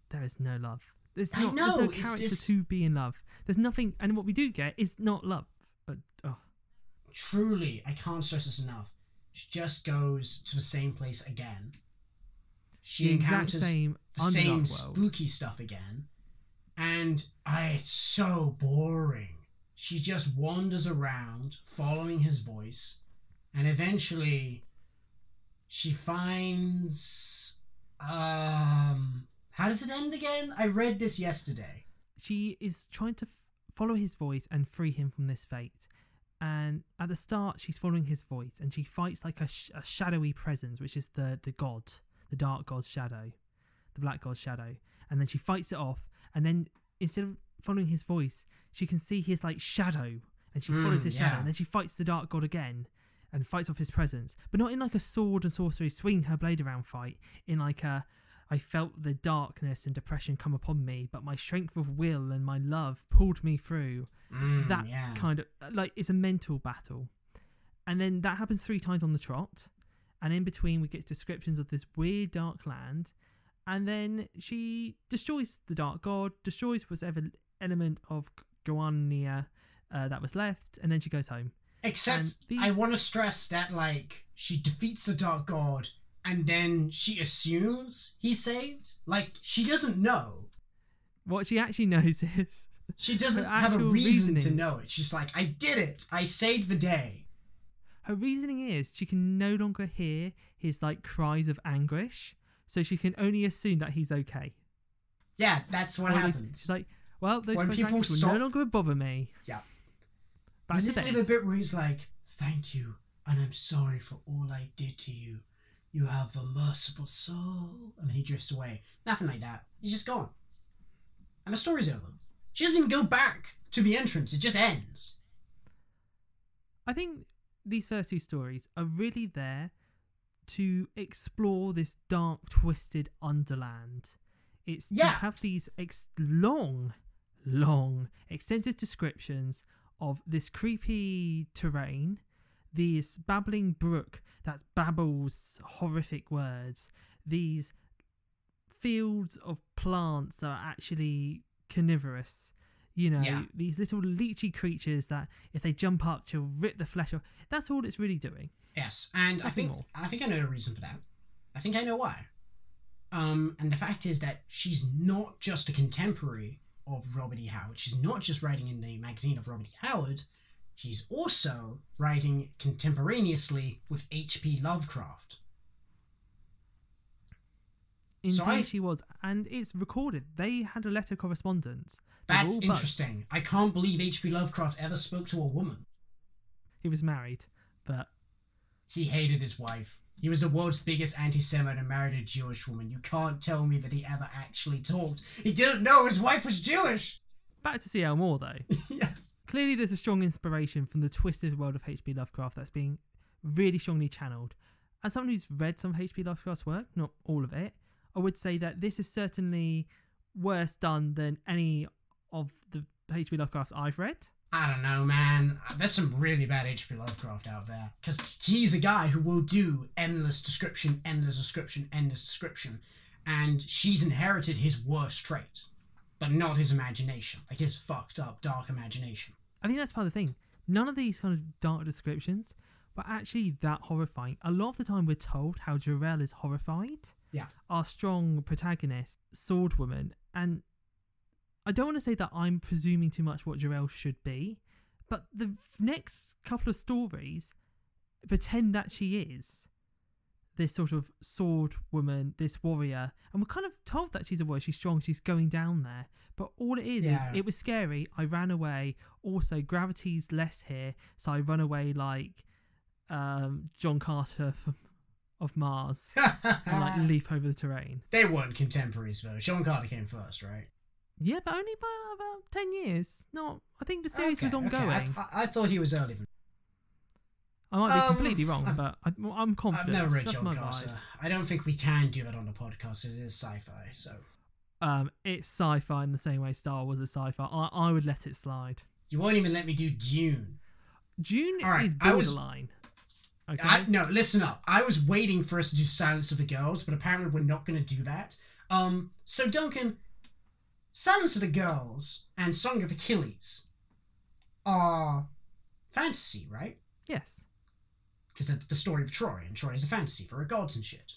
There is no love. There's I not know, there's no it's character just- to be in love. There's nothing, and what we do get is not love. Uh, oh. Truly, I can't stress this enough. She just goes to the same place again. She the exact encounters same the same underdark world. spooky stuff again. And I, it's so boring. She just wanders around, following his voice, and eventually she finds. Um. How does it end again? I read this yesterday. she is trying to f- follow his voice and free him from this fate. And at the start, she's following his voice, and she fights like a, sh- a shadowy presence, which is the the god, the dark god's shadow, the black god's shadow. And then she fights it off, and then instead of following his voice, she can see his like shadow, and she follows Mm, his shadow, and then she fights the dark god again, and fights off his presence, but not in like a sword and sorcery swing her blade around fight, in like a I felt the darkness and depression come upon me, but my strength of will and my love pulled me through. Mm, that yeah. kind of like it's a mental battle. And then that happens three times on the trot. And in between, we get descriptions of this weird dark land. And then she destroys the dark god, destroys whatever element of Goania uh, that was left, and then she goes home. Except these- I want to stress that like she defeats the dark god and then she assumes he's saved. Like she doesn't know. What she actually knows is She doesn't have a reason to know it. She's like, I did it. I saved the day. her reasoning is she can no longer hear his like cries of anguish, so she can only assume that he's okay. Yeah, that's what Or happens. She's like, well, those When people stop- no longer bother me. Yeah. Back to this is bed. the bit where he's like, Thank you, and I'm sorry for all I did to you. You have a merciful soul. And then he drifts away. Nothing like that. He's just gone. And the story's over. She doesn't even go back to the entrance, it just ends. I think these first two stories are really there to explore this dark, twisted underland. It's Yeah. have these ex- long, long, extensive descriptions of this creepy terrain, this babbling brook that babbles horrific words, these fields of plants that are actually carnivorous. You know, Yeah. these little leechy creatures that if they jump up to rip the flesh off. That's all it's really doing. Yes, and I think more. I think I know the reason for that. I think I know why. Um, and the fact is that she's not just a contemporary; of Robert E. Howard. She's not just writing in the magazine of Robert E. Howard, she's also writing contemporaneously with H.P. Lovecraft. Indeed, So I- she was, and it's recorded. They had a letter correspondence. That's interesting. I can't believe H.P. Lovecraft ever spoke to a woman. He was married, but He hated his wife. He was the world's biggest anti Semite and married a Jewish woman. You can't tell me that he ever actually talked. He didn't know his wife was Jewish! back to C.L. Moore though. yeah. Clearly, there's a strong inspiration from the twisted world of H.P. Lovecraft that's being really strongly channeled. As someone who's read some of H.P. Lovecraft's work, not all of it, I would say that this is certainly worse done than any of the H.P. Lovecraft I've read. I don't know, man. There's some really bad H.P. Lovecraft out there. Because he's a guy who will do endless description, endless description, endless description. And she's inherited his worst trait, but not his imagination. Like his fucked up, dark imagination. I think that's part of the thing. None of these kind of dark descriptions were actually that horrifying. A lot of the time, we're told how Jirel is horrified. Yeah. Our strong protagonist, Swordwoman, and I don't want to say that I'm presuming too much what Jirel should be, but the next couple of stories pretend that she is this sort of sword woman, this warrior, and we're kind of told that she's a warrior, she's strong, she's going down there. But all it is Yeah. is it was scary. I ran away. Also, gravity's less here, so I run away like um, John Carter from, of Mars and like leap over the terrain. they weren't contemporaries, though. John Carter came first, right? Yeah, but only by about ten years. Not. I think the series was Okay, okay. ongoing. I, I, I thought he was earlier than I might be Um, completely wrong, I've- but I, I'm confident. I've never read That's John Carter. vibe. I don't think we can do that on the podcast. It is sci-fi, so Um, it's sci-fi in the same way Star Wars is sci-fi. I, I would let it slide. you won't even let me do Dune. All right, is I was- borderline. Okay. I, no, listen up. I was waiting for us to do Silence of the Girls, but apparently we're not going to do that. Um, so Duncan, Silence of the Girls and Song of Achilles are fantasy, right? yes. Because the, the story of Troy, and Troy is a fantasy for gods and shit.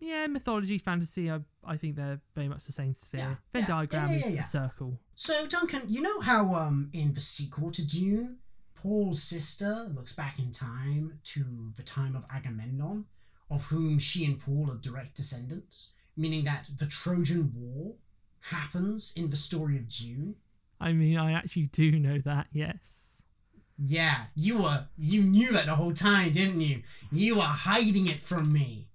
Yeah, mythology, fantasy. I I think they're very much the same sphere. Yeah, Venn yeah, diagram yeah, is a circle. So Duncan, you know how um in the sequel to Dune, Paul's sister looks back in time to the time of Agamemnon, of whom she and Paul are direct descendants, meaning that the Trojan War happens in the story of Dune. I mean, I actually do know that. Yes. Yeah, you were you knew that the whole time, didn't you? You were hiding it from me.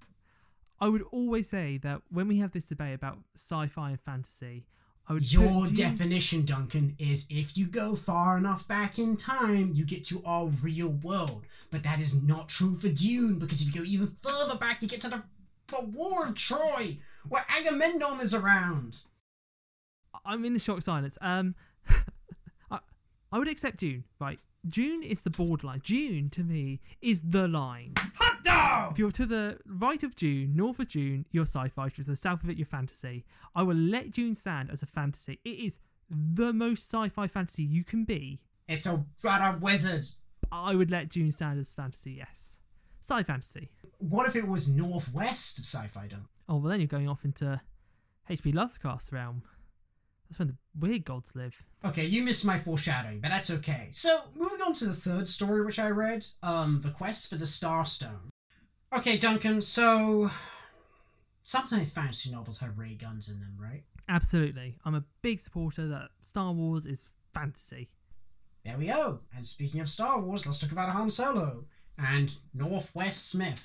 I would always say that when we have this debate about sci-fi and fantasy, I would Your put definition, Duncan, is if you go far enough back in time, you get to our real world. But that is not true for Dune, because if you go even further back, you get to the, the War of Troy, where Agamemnon is around. I'm in the shock silence. Um, I, I would accept Dune. Right, Dune is the borderline. Dune to me is the line. Hot dog! If you're to the right of Dune, north of Dune, you're sci-fi. If you're to the south of it, you're fantasy. I will let Dune stand as a fantasy. It is the most sci-fi fantasy you can be. It's a a wizard. I would let Dune stand as fantasy. Yes, sci fantasy. What if it was northwest of sci-fi, Duncan? Oh well, then you're going off into H.P. Lovecraft's realm. That's when the weird gods live. Okay, you missed my foreshadowing, but that's okay. So, moving on to the third story which I read, um, The Quest for the Starstone. Okay, Duncan, so sometimes fantasy novels have ray guns in them, right? Absolutely, I'm a big supporter that Star Wars is fantasy. There we go. And speaking of Star Wars, let's talk about Han Solo and Northwest Smith.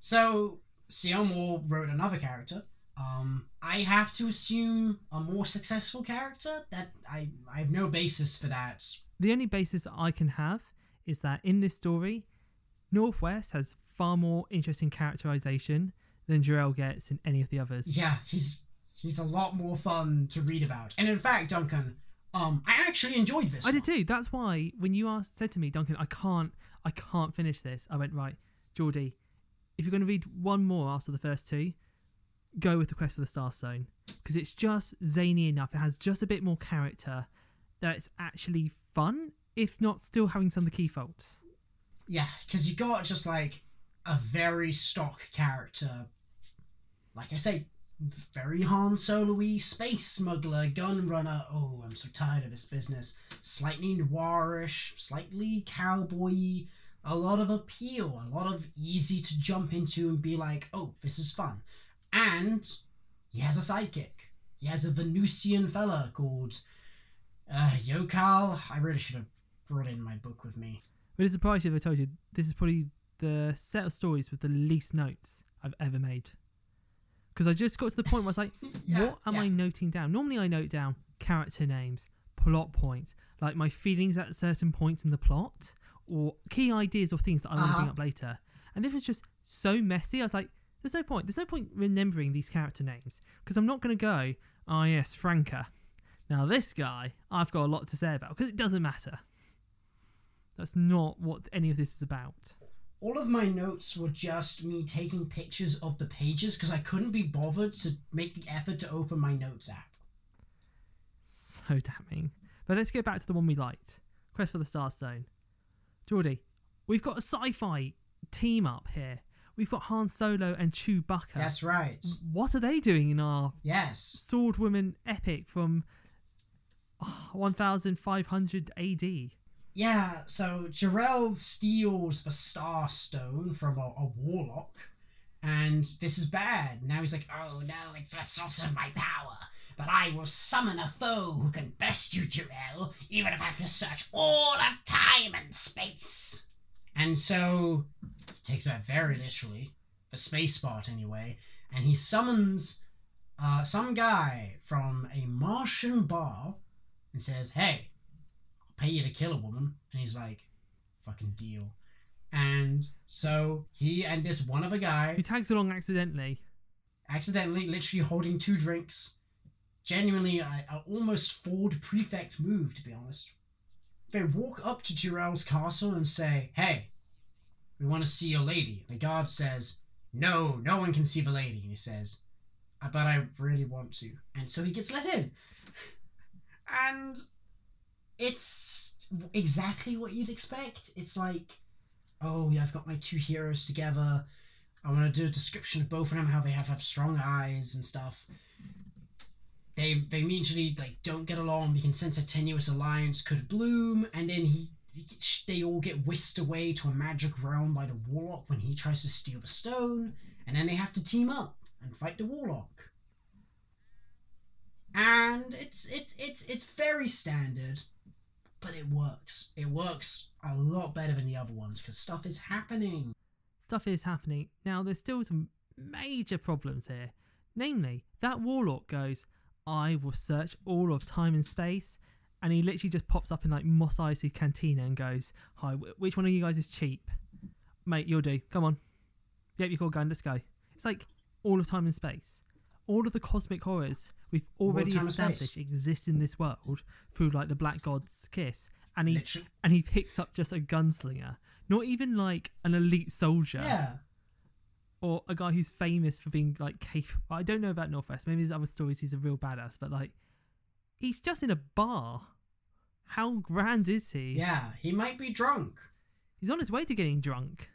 So. Moore wrote another character. Um, I have to assume a more successful character. That I I have no basis for that. The only basis I can have is that in this story, Northwest has far more interesting characterization than Jirel gets in any of the others. Yeah, he's he's a lot more fun to read about. And in fact, Duncan, um, I actually enjoyed this. I did too. That's why when you asked, said to me, Duncan, I can't, I can't finish this. I went right, Geordie. If you're going to read one more after the first two, go with the Quest for the star stone because it's just zany enough. It has just a bit more character that it's actually fun, if not still having some of the key faults. Yeah, because you got just like a very stock character. Like I say, very Han Solo-y, space smuggler, gun runner. Oh, I'm so tired of this business. Slightly noirish, slightly cowboy. A lot of appeal, a lot of easy to jump into and be like, oh, this is fun. And he has a sidekick. He has a Venusian fella called uh, Yokal. I really should have brought in my book with me. Would it surprise you if I told you this is probably the set of stories with the least notes I've ever made? Because I just got to the point where I was like, Yeah, what am yeah. I noting down? Normally I note down character names, plot points, like my feelings at certain points in the plot, or key ideas or things that I want to bring Uh-huh. up later. And this was just so messy. I was like, there's no point. There's no point remembering these character names because I'm not going to go, oh yes, Franca. Now this guy, I've got a lot to say about because it doesn't matter. That's not what any of this is about. all of my notes were just me taking pictures of the pages because I couldn't be bothered to make the effort to open my notes app. So damning. But let's get back to the one we liked Quest for the Star Stone. Geordie, we've got a sci fi team up here. We've got Han Solo and Chewbacca. That's right. What are they doing in our Yes. Sword Woman epic from ah, 1500 AD? Yeah, so Jirel steals the Star Stone from a, a warlock, and this is bad. Now he's like, oh no, it's the source of my power. But I will summon a foe who can best you, Jirel, even if I have to search all of time and space. And so takes that very literally, the space part anyway, and he summons uh, some guy from a Martian bar and says, hey, I'll pay you to kill a woman. And he's like, fucking deal. And so he and this one other guy Who tags along accidentally. accidentally, literally holding two drinks, genuinely a, a almost Ford prefect move, to be honest. They walk up to Jirel's castle and say, hey, we want to see a lady. And The guard says, no, no one can see the lady. And he says, uh, but I really want to. And so he gets let in. And it's exactly what you'd expect. It's like, oh yeah, I've got my two heroes together. I want to do a description of both of them, how they have, have strong eyes and stuff. They they immediately like don't get along. We can sense a tenuous alliance could bloom, and then he, he they all get whisked away to a magic realm by the warlock when he tries to steal the stone, and then they have to team up and fight the warlock. And it's it's it's it's very standard, but it works. It works a lot better than the other ones because stuff is happening. Stuff is happening. Now, there's still some major problems here. Namely, that warlock goes, I will search all of time and space. And he literally just pops up in like Mos Eisley's cantina and goes, Hi, wh- which one of you guys is cheap? Mate, you'll do. Come on. Yep, you call gun, let's go. It's like all of time and space. All of the cosmic horrors we've already time established exist in this world through like the Black God's kiss. And he Literally, and he picks up just a gunslinger. Not even like an elite soldier yeah. or a guy who's famous for being like capable. I don't know about Northwest. Maybe there's other stories he's a real badass, but like he's just in a bar. How grand is he? Yeah, he might be drunk. He's on his way to getting drunk.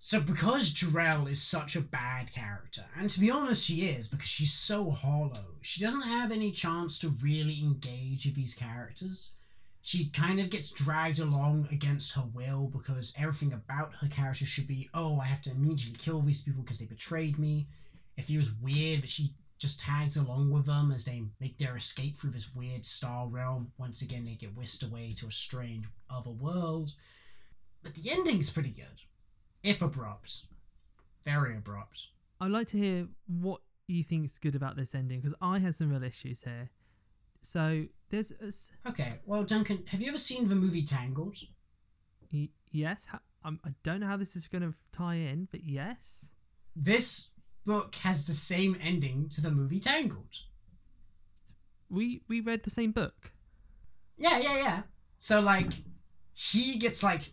So because Jirel is such a bad character, and to be honest, she is because she's so hollow. She doesn't have any chance to really engage with these characters. She kind of gets dragged along against her will because everything about her character should be, oh, I have to immediately kill these people because they betrayed me. It feels weird that she just tags along with them as they make their escape through this weird star realm. Once again, they get whisked away to a strange other world. But the ending's pretty good if abrupt. Very abrupt. I'd like to hear what you think is good about this ending because I had some real issues here. So there's a Okay, well, Duncan, have you ever seen the movie Tangled? y- yes. I don't know how this is going to tie in, but yes. This book has the same ending to the movie Tangled. We we read the same book. Yeah, yeah, yeah. So, like, he gets, like,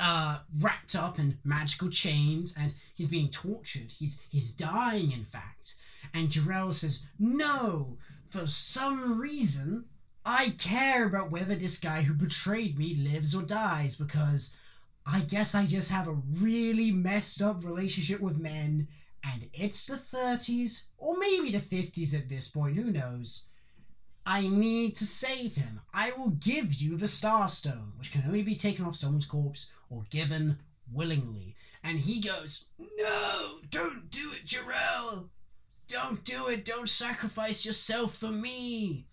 uh, wrapped up in magical chains and he's being tortured. He's, he's dying, in fact. And Jirel says, No, for some reason, I care about whether this guy who betrayed me lives or dies because I guess I just have a really messed up relationship with men and it's the 30s or maybe the 50s at this point, who knows. I need to save him. I will give you the Star Stone, which can only be taken off someone's corpse or given willingly. And he goes, No, don't do it, Jirel. Don't do it. Don't sacrifice yourself for me.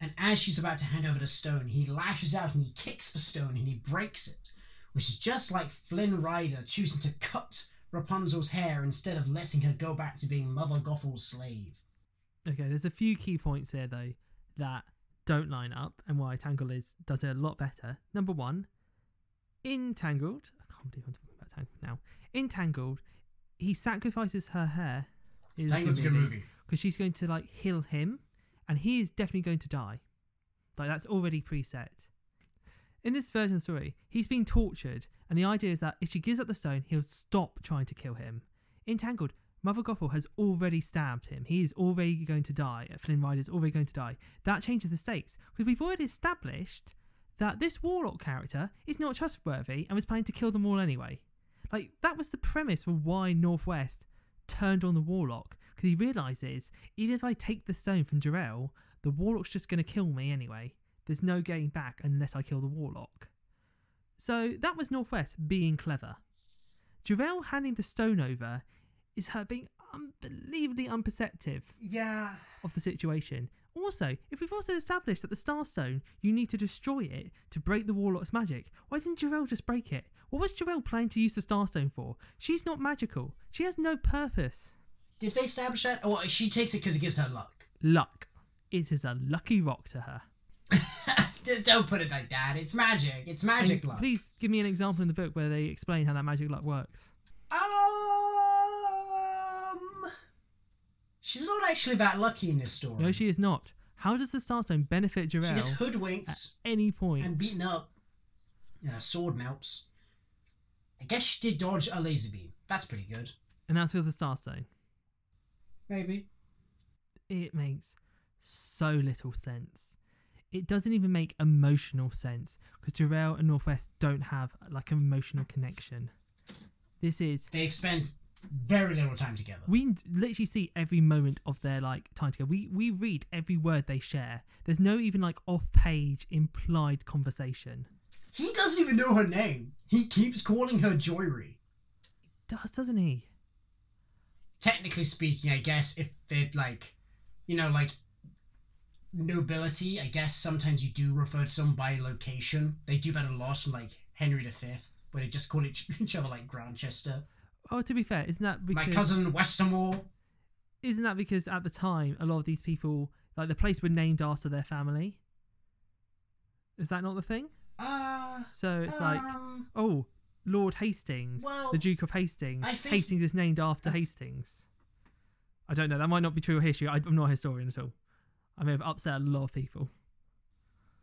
And as she's about to hand over the stone, he lashes out and he kicks the stone and he breaks it, which is just like Flynn Rider choosing to cut Rapunzel's hair instead of letting her go back to being Mother Gothel's slave. Okay, there's a few key points here though that don't line up, and why Tangled is does it a lot better. Number one, in Tangled, I can't believe I'm talking about Tangled now. In Tangled, he sacrifices her hair. Tangled's a good movie. because she's going to like heal him, and he is definitely going to die. Like that's already preset. In this version of the story, he's being tortured, and the idea is that if she gives up the stone, he'll stop trying to kill him. Entangled, Mother Gothel has already stabbed him. He is already going to die. Uh, Flynn Rider is already going to die. That changes the stakes because we've already established that this Warlock character is not trustworthy and was planning to kill them all anyway. Like that was the premise for why Northwest turned on the Warlock because he realizes even if I take the stone from Jirel, the Warlock's just going to kill me anyway. There's no getting back unless I kill the Warlock. So that was Northwest being clever. Jirel handing the stone over is her being unbelievably unperceptive Yeah. of the situation. Also, if we've also established that the Starstone, you need to destroy it to break the Warlock's magic, why didn't Jirel just break it? What was Jirel planning to use the Starstone for? She's not magical. She has no purpose. Did they establish that? Oh, she takes it because it gives her luck. Luck. It is a lucky rock to her. Don't put it like that. It's magic. It's magic And luck. Please give me an example in the book where they explain how that magic luck works. Um, she's not actually that lucky in this story. No, she is not. How does the Starstone benefit She gets Jirel hoodwinked at any point? and beaten up. And her sword melts. I guess she did dodge a laser beam. That's pretty good. and that's with the Starstone. Maybe. it makes so little sense. It doesn't even make emotional sense because Jirel and Northwest don't have like an emotional connection. This is They've spent very little time together. we literally see every moment of their like time together. We we read every word they share. There's no even like off-page implied conversation. He doesn't even know her name. He keeps calling her Joiry. Does doesn't he? technically speaking, I guess if they'd like, you know, like nobility, I guess sometimes you do refer to someone by location. They do that a lot in like Henry V, where they just call each, each other like Grantchester. Oh, to be fair, isn't that because My cousin Westermore. isn't that because at the time a lot of these people like the place were named after their family? Is that not the thing? Uh, So it's like um, Oh, Lord Hastings, Well, the Duke of Hastings. I think- Hastings is named after Hastings. I don't know. That might not be true of history. I, I'm not a historian at all. I may have upset a lot of people.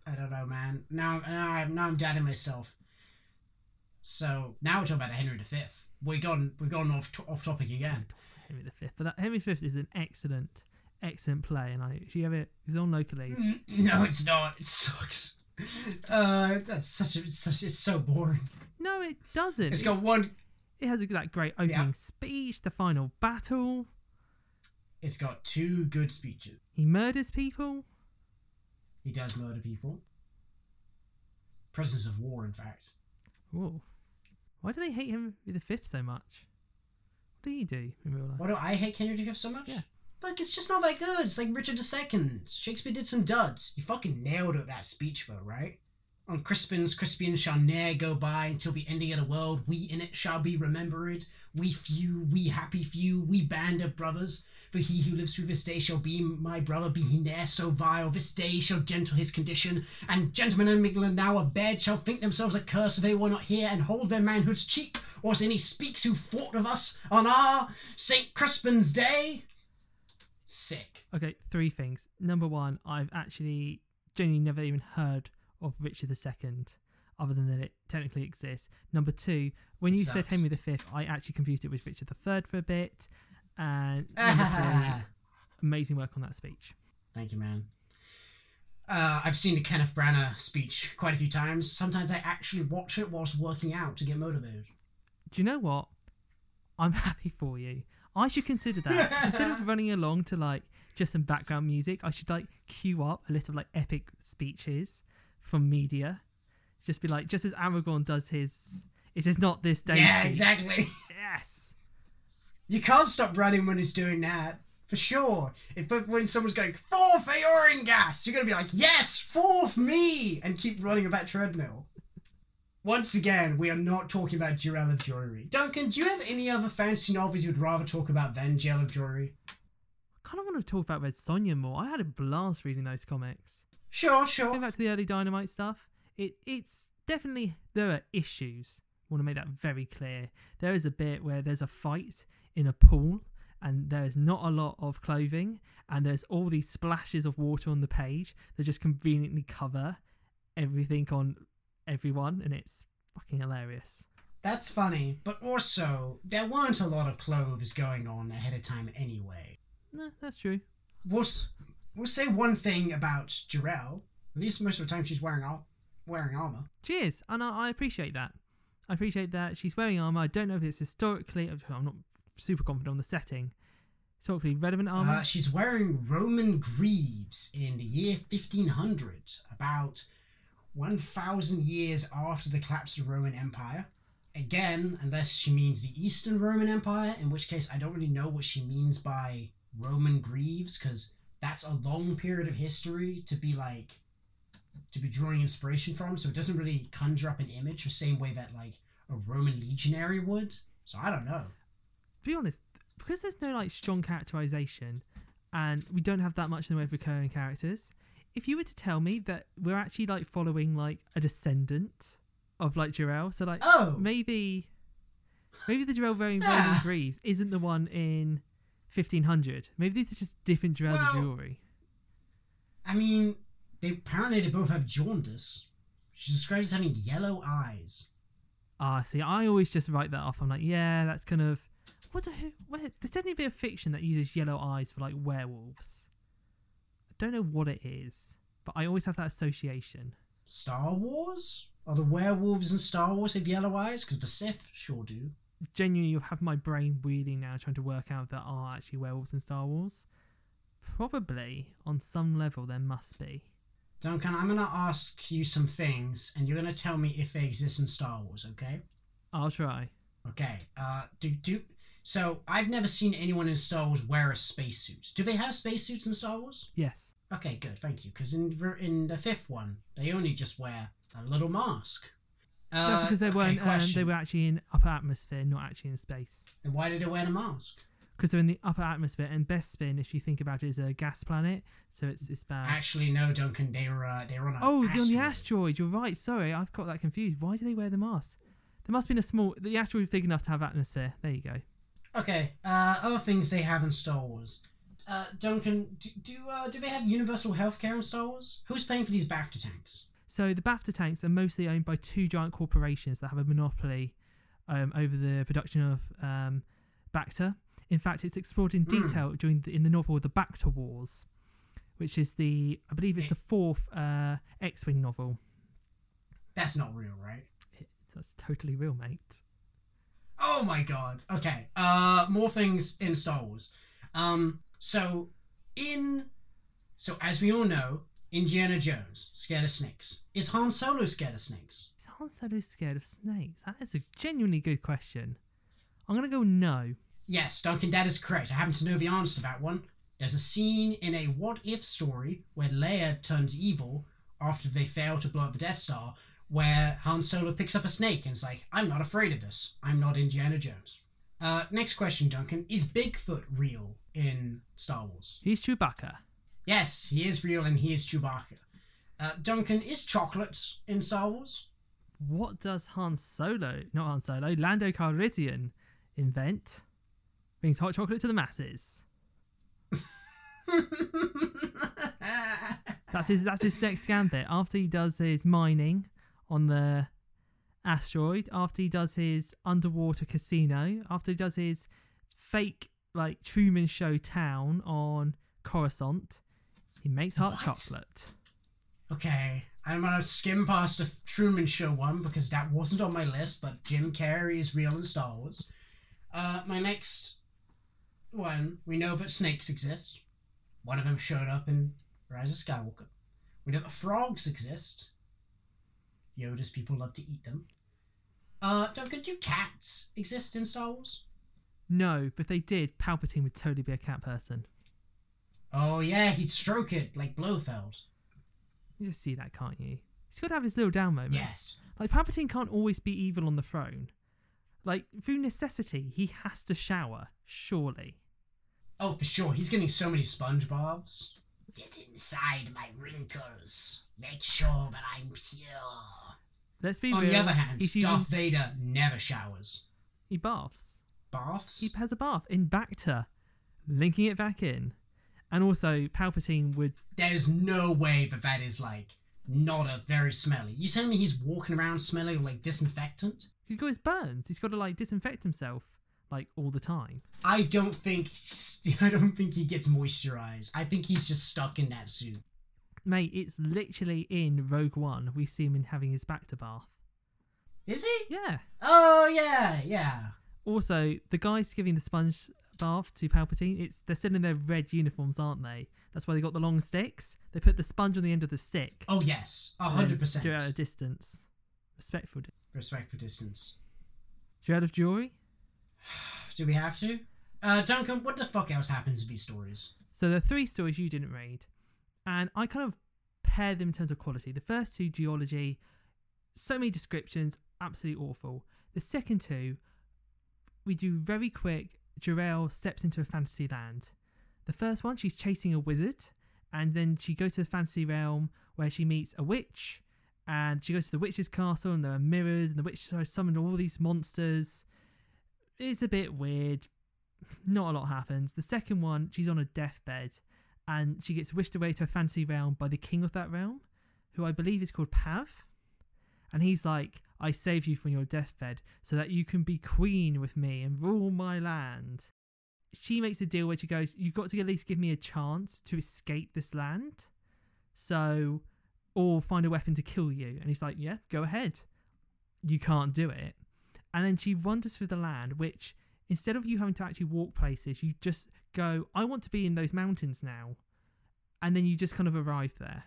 I don't know, man. Now, now, I'm, now I'm doubting myself. So now we're talking about Henry V. We've gone, we've gone off off topic again. Henry V. But that Henry V is an excellent, excellent play, and I if you ever it It's on locally. Mm, No, it's not. It sucks. Uh, that's such a, it's such it's so boring. No, it doesn't. It's got one. it has a, that great opening Yeah. speech, the final battle. It's got two good speeches. He murders people. He does murder people. Prisoners of war, in fact. Whoa. Why do they hate Henry V so much? What did he do in real life? Why do I hate Henry V so much? Yeah. Like, it's just not that good. It's like Richard II. Shakespeare did some duds. You fucking nailed it, that speech, though, right? On Crispin's, Crispian shall ne'er go by until the ending of the world. We in it shall be remembered. We few, we happy few, we band of brothers. For he who lives through this day shall be my brother, be he ne'er so vile. This day shall gentle his condition, and gentlemen in England now abed shall think themselves accursed if they were not here, and hold their manhood's cheek, or as any speaks who fought of us on our St. Crispin's day. Sick. Okay, three things. Number one, I've actually genuinely never even heard of Richard II, other than that it technically exists. Number two, when you said. Henry V, I actually confused it with Richard III for a bit. And three, amazing work on that speech. Thank you, man. Uh, I've seen the Kenneth Branagh speech quite a few times. Sometimes I actually watch it whilst working out to get motivated. Do you know what? I'm happy for you. I should consider that instead of running along to like just some background music. I should like queue up a list of like epic speeches from media. Just be like, just as Aragorn does his, it is not this day. yeah, speech. exactly. Yes. You can't stop running when he's doing that. For sure. If when someone's going, forth Eorlingas, you're gonna be like, yes, forth me, and keep running about treadmill. Once again, we are not talking about Jirel of Joiry. Duncan, do you have any other fantasy novels you'd rather talk about than Jirel of Joiry? I kind of want to talk about Red Sonja more. I had a blast reading those comics. Sure, Going sure. back to the early Dynamite stuff, it it's definitely there are issues. I want to make that very clear. There is a bit where there's a fight in a pool, and there is not a lot of clothing, and there's all these splashes of water on the page that just conveniently cover everything on everyone, and it's fucking hilarious. That's funny, but also, there weren't a lot of clothes going on ahead of time anyway. No, that's true. We'll, s- we'll say one thing about Jirel. At least most of the time she's wearing, ar- wearing armor. Cheers, and I, I appreciate that. I appreciate that she's wearing armor. I don't know if it's historically. I'm not super confident on the setting. Historically relevant armor. Uh, she's wearing Roman greaves in the year 1500, about 1,000 years after the collapse of the Roman Empire. Again, unless she means the Eastern Roman Empire, in which case I don't really know what she means by Roman greaves, because that's a long period of history to be like to be drawing inspiration from, so it doesn't really conjure up an image the same way that like a Roman legionary would. So I don't know. to be honest, because there's no like strong characterization, and we don't have that much in the way of recurring characters. If you were to tell me that we're actually like following like a descendant of like Jirel, so like Oh, maybe maybe the Jirel wearing Yeah. Greaves isn't the one in 1500. Maybe these are just different of Well- jewelry. I mean, they apparently they both have jaundice. She's described as having yellow eyes. Ah, see, I always just write that off. I'm like, yeah, that's kind of what? Do, who, where, there's definitely a bit of fiction that uses yellow eyes for like werewolves. I don't know what it is, but I always have that association. Star Wars? Are the werewolves in Star Wars have yellow eyes? Because the Sith sure do. Genuinely, you have my brain wheeling now, trying to work out if there are actually werewolves in Star Wars. Probably on some level there must be. Duncan, I'm gonna ask you some things, and you're gonna tell me if they exist in Star Wars. Okay? I'll try. Okay. Uh, do do. So I've never seen anyone in Star Wars wear a spacesuit. Do they have spacesuits in Star Wars? Yes. Okay, good, thank you. Because in in the fifth one, they only just wear a little mask. Uh, no, because they okay, weren't. Um, they were actually in upper atmosphere, not actually in space. Then why did they wear a mask? Because they're in the upper atmosphere, and Bespin, if you think about it, is a gas planet, so it's it's bad. Actually, no, Duncan. They were uh, they were on an Oh, they're on the asteroid. asteroid. You're right. Sorry, I've got that confused. Why do they wear the mask? There must have been a small. The asteroid is big enough to have atmosphere. There you go. Okay. Uh, other things they have in Star Wars. Uh, Duncan, do do, uh, do they have universal healthcare in Star Wars? Who's paying for these Bacta tanks? So the Bacta tanks are mostly owned by two giant corporations that have a monopoly um, over the production of um, Bacta. In fact, it's explored in Hmm. detail during the, in the novel The Bacta Wars, which is the I believe it's the fourth uh, X-wing novel. That's not real, right? It, that's totally real, mate. Oh my god. Okay. Uh more things in Star Wars. Um so in so as we all know, Indiana Jones scared of snakes. Is Han Solo scared of snakes? Is Han Solo scared of snakes? That is a genuinely good question. I'm gonna go no. Yes, Duncan, that is correct. I happen to know the answer to that one. There's a scene in a what if story where Leia turns evil after they fail to blow up the Death Star, where Han Solo picks up a snake and is like, I'm not afraid of this. I'm not Indiana Jones. Uh, next question, Duncan. Is Bigfoot real in Star Wars? He's Chewbacca. Yes, he is real and he is Chewbacca. Uh, Duncan, is chocolate in Star Wars? What does Han Solo, not Han Solo, Lando Calrissian invent? Brings hot chocolate to the masses. That's his. That's his next gambit. After he does his mining on the asteroid, after he does his underwater casino, after he does his fake like Truman Show town on Coruscant, he makes hot What? chocolate. Okay, I'm gonna skim past the Truman Show one because that wasn't on my list, but Jim Carrey is real in Star Wars. Uh, my next one, we know that snakes exist. One of them showed up in Rise of Skywalker. We know that frogs exist. Yoda's people love to eat them. Uh, Duncan, do cats exist in Star Wars? No, but they did, Palpatine would totally be a cat person. Oh yeah, he'd stroke it like Blofeld. You just see that, can't you? He's got to have his little down moments. Yes. Like Palpatine can't always be evil on the throne. Like through necessity, he has to shower. Surely. Oh, for sure. He's getting so many sponge baths. Get inside my wrinkles. Make sure that I'm pure. Let's be On real. the other hand, he's using, Darth Vader never showers. he baths. Baths? He has a bath in Bacta, linking it back in, and also Palpatine would. There's no way that that is like not a very smelly. You telling me he's walking around smelling like disinfectant? He's got his burns. He's got to like disinfect himself like all the time. I don't think I don't think he gets moisturized. I think he's just stuck in that suit. Mate, it's literally in Rogue One. We see him in having his back to bath. Is he? Yeah. Oh yeah, yeah. Also, the guys giving the sponge bath to Palpatine, it's they're still in their red uniforms, aren't they? That's why they got the long sticks. They put the sponge on the end of the stick. Oh yes, a hundred percent. Do it at a distance. Respectful. di- Respect for distance. Dread of Jewelry. Do we have to? Uh, Duncan, what the fuck else happens in these stories? So there are three stories you didn't read, and I kind of pair them in terms of quality. The first two, duology, so many descriptions, absolutely awful. The second two, we do very quick. Jirel steps into a fantasy land. The first one, she's chasing a wizard, and then she goes to the fantasy realm where she meets a witch, and she goes to the witch's castle, and there are mirrors, and the witch has summoned all these monsters. It's a bit weird. Not a lot happens. The second one, she's on a deathbed, and she gets whisked away to a fantasy realm by the king of that realm, who I believe is called Pav. And he's like, I save you from your deathbed so that you can be queen with me and rule my land. She makes a deal where she goes, You've got to at least give me a chance to escape this land. So, or find a weapon to kill you. And he's like, Yeah, go ahead. You can't do it. And then she wanders through the land, which instead of you having to actually walk places, you just go, I want to be in those mountains now. And then you just kind of arrive there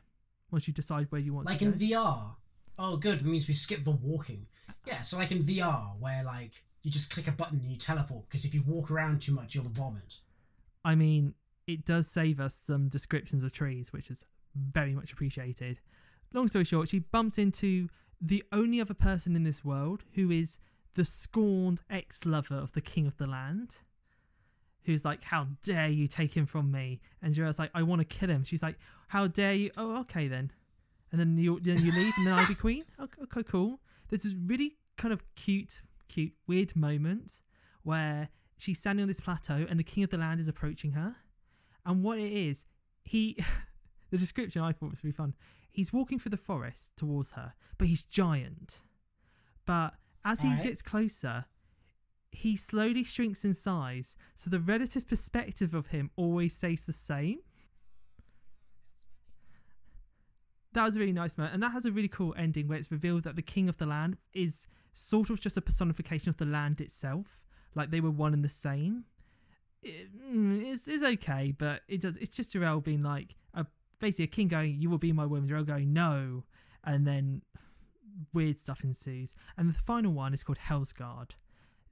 once you decide where you want Like to. Like in VR. Oh, good. It means we skip the walking. Yeah, so like in VR, where like you just click a button and you teleport. Because if you walk around too much, you'll vomit. I mean, it does save us some descriptions of trees, which is very much appreciated. Long story short, she bumps into the only other person in this world who is the scorned ex lover of the king of the land. Who's like, How dare you take him from me? And Jirel's like, I want to kill him. She's like, How dare you? Oh, okay then. And then you then you leave, and then I'll be queen. Okay, okay, cool. There's this really kind of cute, cute, weird moment where she's standing on this plateau and the king of the land is approaching her. And what it is, he, the description I thought was really fun. He's walking through the forest towards her, but he's giant. But as he Alright. gets closer, he slowly shrinks in size, so the relative perspective of him always stays the same. That was a really nice moment, and that has a really cool ending where it's revealed that the king of the land is sort of just a personification of the land itself, like they were one and the same. It, mm, it's, it's okay, but it does. It's just Jirel being like a basically a king going, "You will be my woman." Jirel going, "No," and then weird stuff ensues. And the final one is called Hellsgarde.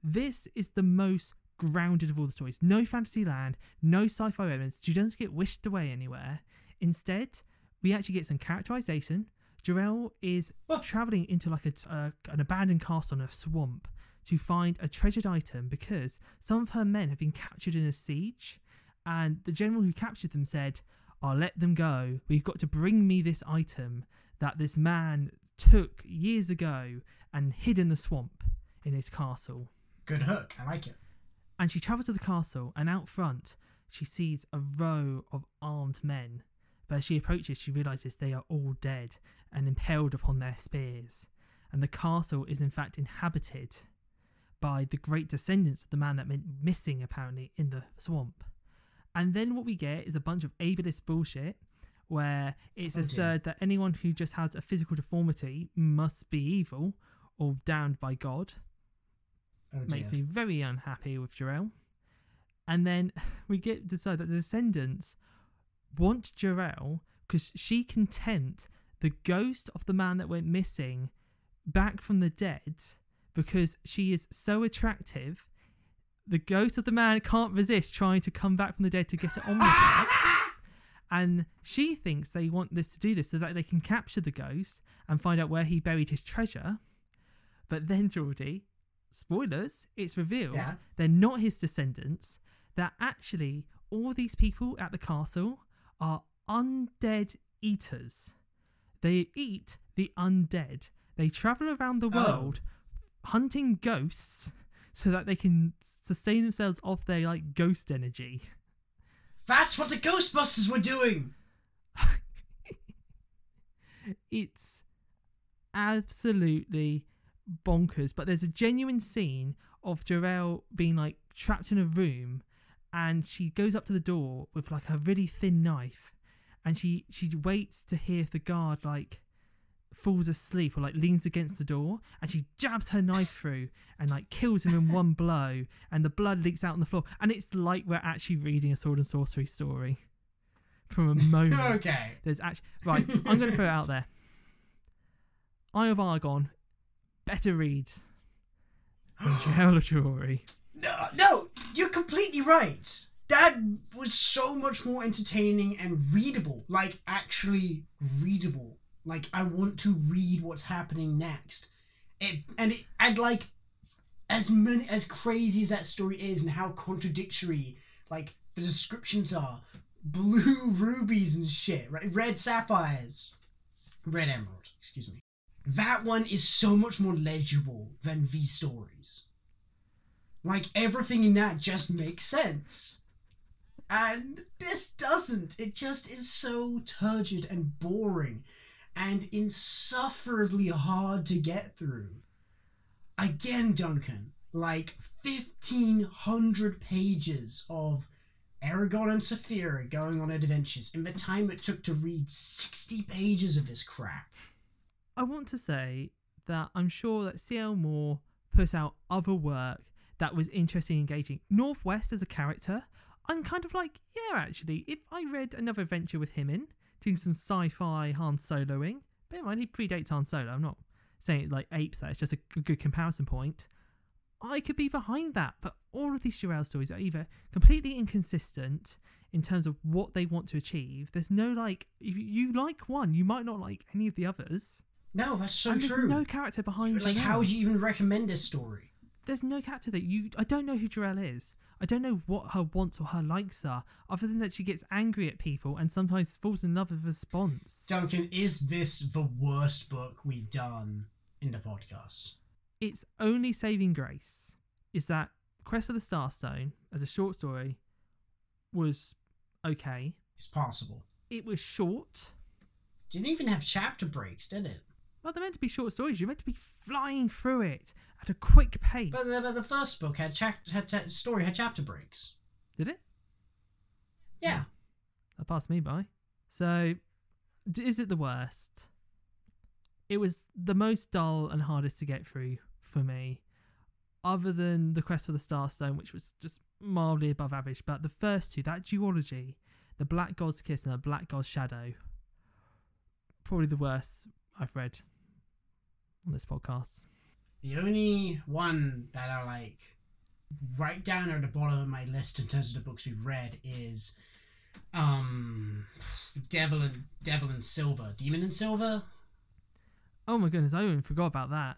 This is the most grounded of all the stories. No fantasy land, no sci-fi elements. She doesn't get wished away anywhere. Instead, we actually get some characterization. Jirel is traveling into like a, uh, an abandoned castle in a swamp to find a treasured item because some of her men have been captured in a siege, and the general who captured them said, "I'll let them go. We've got to bring me this item that this man took years ago and hid in the swamp in his castle." Good hook. I like it. And she travels to the castle, and out front, she sees a row of armed men. But as she approaches, she realizes they are all dead and impaled upon their spears. And the castle is, in fact, inhabited by the great descendants of the man that went missing, apparently, in the swamp. And then what we get is a bunch of ableist bullshit where it's Oh, asserted that anyone who just has a physical deformity must be evil or damned by God Oh makes me very unhappy with Jirel. And then we get decide that the descendants want Jirel because she can tempt the ghost of the man that went missing back from the dead because she is so attractive. The ghost of the man can't resist trying to come back from the dead to get it on with her. And she thinks they want this to do this so that they can capture the ghost and find out where he buried his treasure. But then, Geordie, spoilers, it's revealed Yeah. they're not his descendants. That actually, all these people at the castle are undead eaters. They eat the undead. They travel around the Oh. world hunting ghosts so that they can sustain themselves off their like ghost energy. That's what the Ghostbusters were doing. it's absolutely bonkers. But there's a genuine scene of Jarell being like trapped in a room, and she goes up to the door with like a really thin knife, and she she waits to hear if the guard like falls asleep or like leans against the door and she jabs her knife through and like kills him in one blow and the blood leaks out on the floor and it's like we're actually reading a sword and sorcery story from a moment Okay. there's actually right. I'm going to throw it out there. Eye of Argon, better read than Jirel of Joiry. No, no, you're completely right. That was so much more entertaining and readable. Like, actually readable. Like, I want to read what's happening next. It and it and like as many as crazy as that story is and how contradictory like the descriptions are. Blue rubies and shit, right? Red sapphires. Red emerald, excuse me. That one is so much more legible than these stories. Like everything in that just makes sense. And this doesn't. It just is so turgid and boring and insufferably hard to get through. Again, Duncan, like 1500 pages of Eragon and Saphira going on adventures in the time it took to read 60 pages of this crap. I want to say that I'm sure that CL Moore put out other work that was interesting and engaging. Northwest as a character, I'm kind of like, yeah, actually, if I read another adventure with him in, doing some sci-fi Han Soloing, bear in mind he predates Han Solo. I'm not saying it like apes that. It's just a good comparison point. I could be behind that, but all of these Jirel stories are either completely inconsistent in terms of what they want to achieve. There's no like, if you- you like one, you might not like any of the others. No, that's so and there's true. no character behind like, how would you even recommend this story? There's no character that you. I don't know who Jirel is. I don't know what her wants or her likes are, other than that she gets angry at people and sometimes falls in love with a response. Duncan, is this the worst book we've done in the podcast? Its only saving grace is that Quest for the Starstone, as a short story, was okay. It's possible. It was short. Didn't even have chapter breaks, did it? Well, they're meant to be short stories. You're meant to be flying through it at a quick pace. But the, but the first book had chap- had cha- story had chapter breaks. Did it? Yeah. That passed me by. So, d- is it the worst? It was the most dull and hardest to get through for me, other than the Quest for the Starstone, which was just mildly above average. But the first two, that duology, the Black God's Kiss and the Black God's Shadow, probably the worst I've read on this podcast. The only one that I like right down at the bottom of my list in terms of the books we've read is um Devil and Devil and Silver. Demon and Silver? Oh my goodness, I even forgot about that.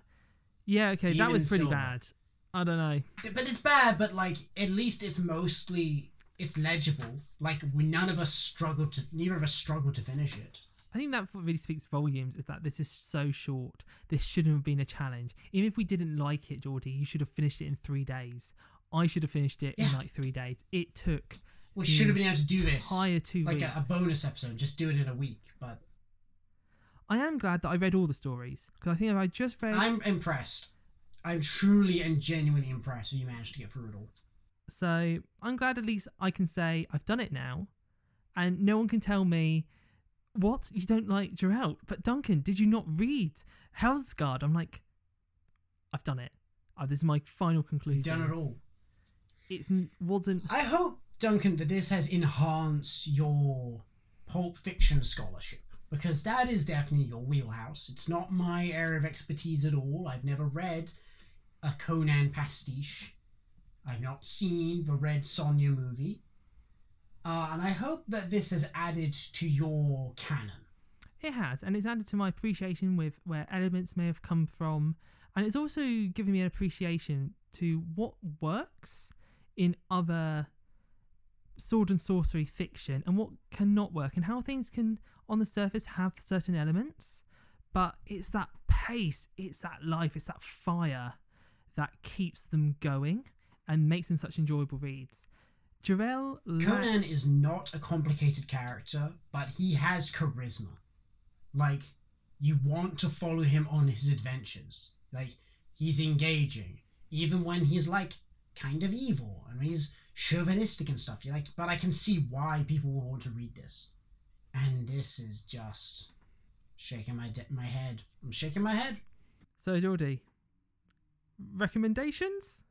Yeah, okay, that was pretty Silver. bad. I don't know. But it's bad, but like at least it's mostly it's legible. Like we none of us struggled to neither of us struggled to finish it. I think that really speaks volumes is that this is so short. This shouldn't have been a challenge. Even if we didn't like it, Geordie, you should have finished it in three days. I should have finished it in like three days. It took We should have been able to do this entire two like weeks. a, a bonus episode. Just do it in a week. But I am glad that I read all the stories because I think if I just read, I'm impressed. I'm truly and genuinely impressed that you managed to get through it all. so I'm glad at least I can say I've done it now, and no one can tell me what you don't like Jirel. But Duncan, did you not read Hellsgarde? I'm like, I've done it. Uh, this is my final conclusion. You've done it all. it's n- wasn't. I hope, Duncan, that this has enhanced your Pulp Fiction scholarship because that is definitely your wheelhouse. It's not my area of expertise at all. I've never read a Conan pastiche. I've not seen the Red Sonja movie. Uh, and I hope that this has added to your canon. It has, and it's added to my appreciation with where elements may have come from, and it's also given me an appreciation to what works in other sword and sorcery fiction and what cannot work, and how things can, on the surface, have certain elements, but it's that pace, it's that life, it's that fire that keeps them going and makes them such enjoyable reads. Conan is not a complicated character, but he has charisma. Like, you want to follow him on his adventures. Like, he's engaging. Even when he's, like, kind of evil and he's chauvinistic and stuff. You're like, but I can see why people will want to read this. And this is just shaking my de- my head. I'm shaking my head. So, Geordie, recommendations?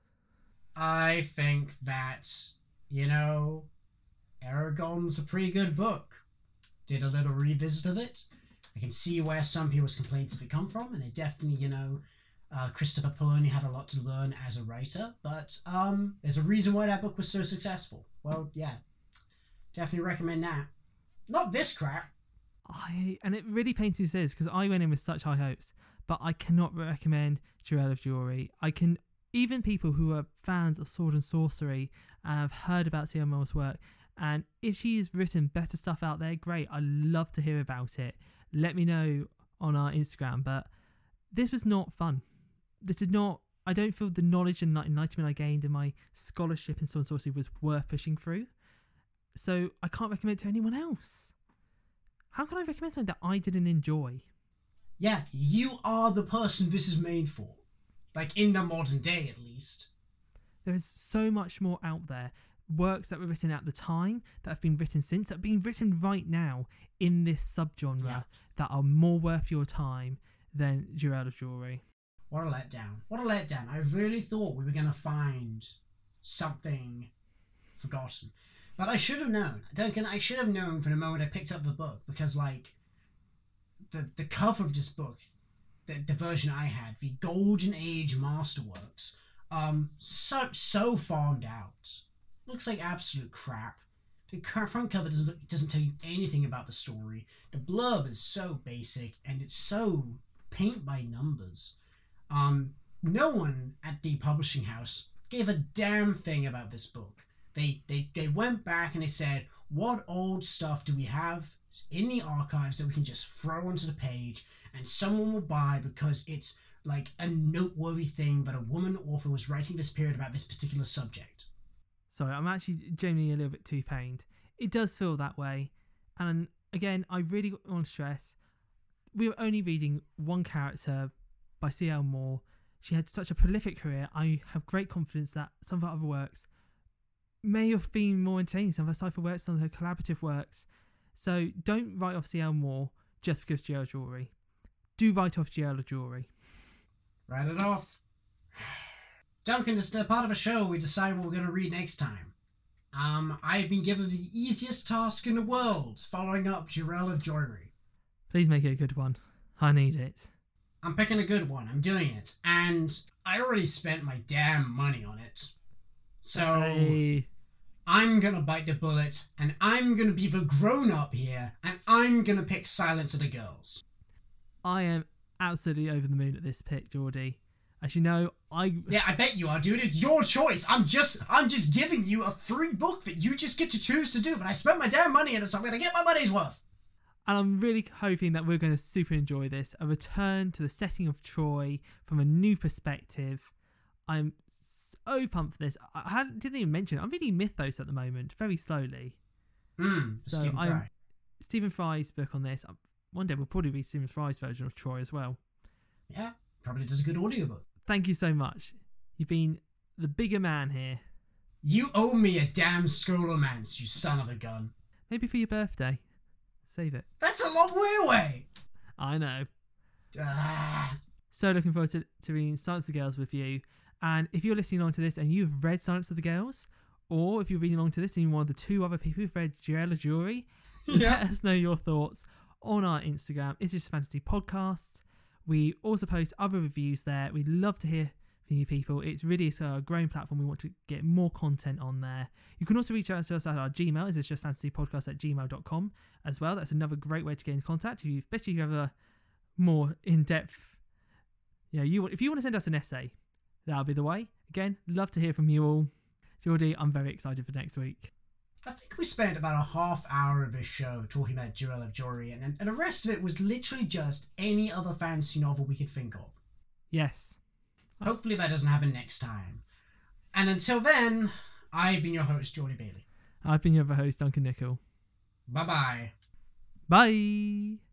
I think that, you know, Eragon's a pretty good book. Did a little revisit of it. I can see where some people's complaints have come from, and it definitely, you know, uh, Christopher Paolini had a lot to learn as a writer, but um, there's a reason why that book was so successful. Well, yeah, definitely recommend that. Not this crap. I and it really pains me to say this because I went in with such high hopes, but I cannot recommend Jirel of Joiry. I can even people who are fans of sword and sorcery and have heard about Tia Moore's work, and if she's written better stuff out there, great. I'd love to hear about it. Let me know on our Instagram. But this was not fun. This did not. I don't feel the knowledge and enlightenment I gained in my scholarship in sword and sorcery was worth pushing through. So I can't recommend to anyone else. How can I recommend something that I didn't enjoy? Yeah, you are the person this is made for. Like, in the modern day, at least. There is so much more out there. Works that were written at the time, that have been written since, that have been written right now in this subgenre Yeah. that are more worth your time than Jirel of Joiry. What a letdown. What a letdown. I really thought we were going to find something forgotten. But I should have known. Duncan, I should have known from the moment I picked up the book because, like, the, the cover of this book, the, the version I had, the Golden Age Masterworks, um, so, so farmed out. Looks like absolute crap. The front cover doesn't, doesn't tell you anything about the story. The blurb is so basic and it's so paint by numbers. Um, no one at the publishing house gave a damn thing about this book. They, they they went back and they said, what old stuff do we have in the archives that we can just throw onto the page and someone will buy because it's like a noteworthy thing that a woman author was writing this period about this particular subject. Sorry, I'm actually genuinely a little bit too pained. It does feel that way. And again, I really want to stress we were only reading one character by C.L. Moore. She had such a prolific career. I have great confidence that some of her other works may have been more entertaining. Some of her sci-fi works, some of her collaborative works. So don't write off C.L. Moore just because GL Jewelry. Do write off GL Jewelry. Write it off. Duncan, it's part of a show we decide what we're going to read next time. Um, I've been given the easiest task in the world, following up Jirel of Joiry. Please make it a good one. I need it. I'm picking a good one. I'm doing it, and I already spent my damn money on it. So Hey. I'm gonna bite the bullet, and I'm gonna be the grown-up here, and I'm gonna pick Silence of the Girls. I am absolutely over the moon at this pick, Geordie. As you know, I Yeah, I bet you are, dude. It's your choice. I'm just, I'm just giving you a free book that you just get to choose to do. But I spent my damn money on it, so I'm gonna get my money's worth. and I'm really hoping that we're going to super enjoy this. A return to the setting of Troy from a new perspective. I'm so pumped for this. I didn't even mention. it. I'm reading Mythos at the moment, very slowly. Hmm. So Stephen I'm- Fry. Stephen Fry's book on this. um, One day we'll probably read Stephen Fry's version of Troy as well. Yeah, probably does a good audiobook. Thank you so much. You've been the bigger man here. You owe me a damn Scholomance, you son of a gun. Maybe for your birthday. Save it. That's a long way away. I know. Ah. So looking forward to, to reading Silence of the Girls with you. And if you're listening on to this and you've read Silence of the Girls, or if you're reading along to this and you're one of the two other people who've read of Joiry, Yeah. let us know your thoughts on our Instagram. It's just fantasy podcast. We also post other reviews there. We'd love to hear from you people. It's really a growing platform. We want to get more content on there. You can also reach out to us at our Gmail. It's just fantasy podcast at gmail.com as well. That's another great way to get in contact. If you, especially if you have a more in depth, yeah, you if you want to send us an essay, that'll be the way. Again, love to hear from you all. Geordie, I'm very excited for next week. I think we spent about a half hour of this show talking about Jirel of Joiry, and, and the rest of it was literally just any other fantasy novel we could think of. Yes. Hopefully that doesn't happen next time. And until then, I've been your host, Geordie Bailey. I've been your other host, Duncan Nicol. Bye bye. Bye.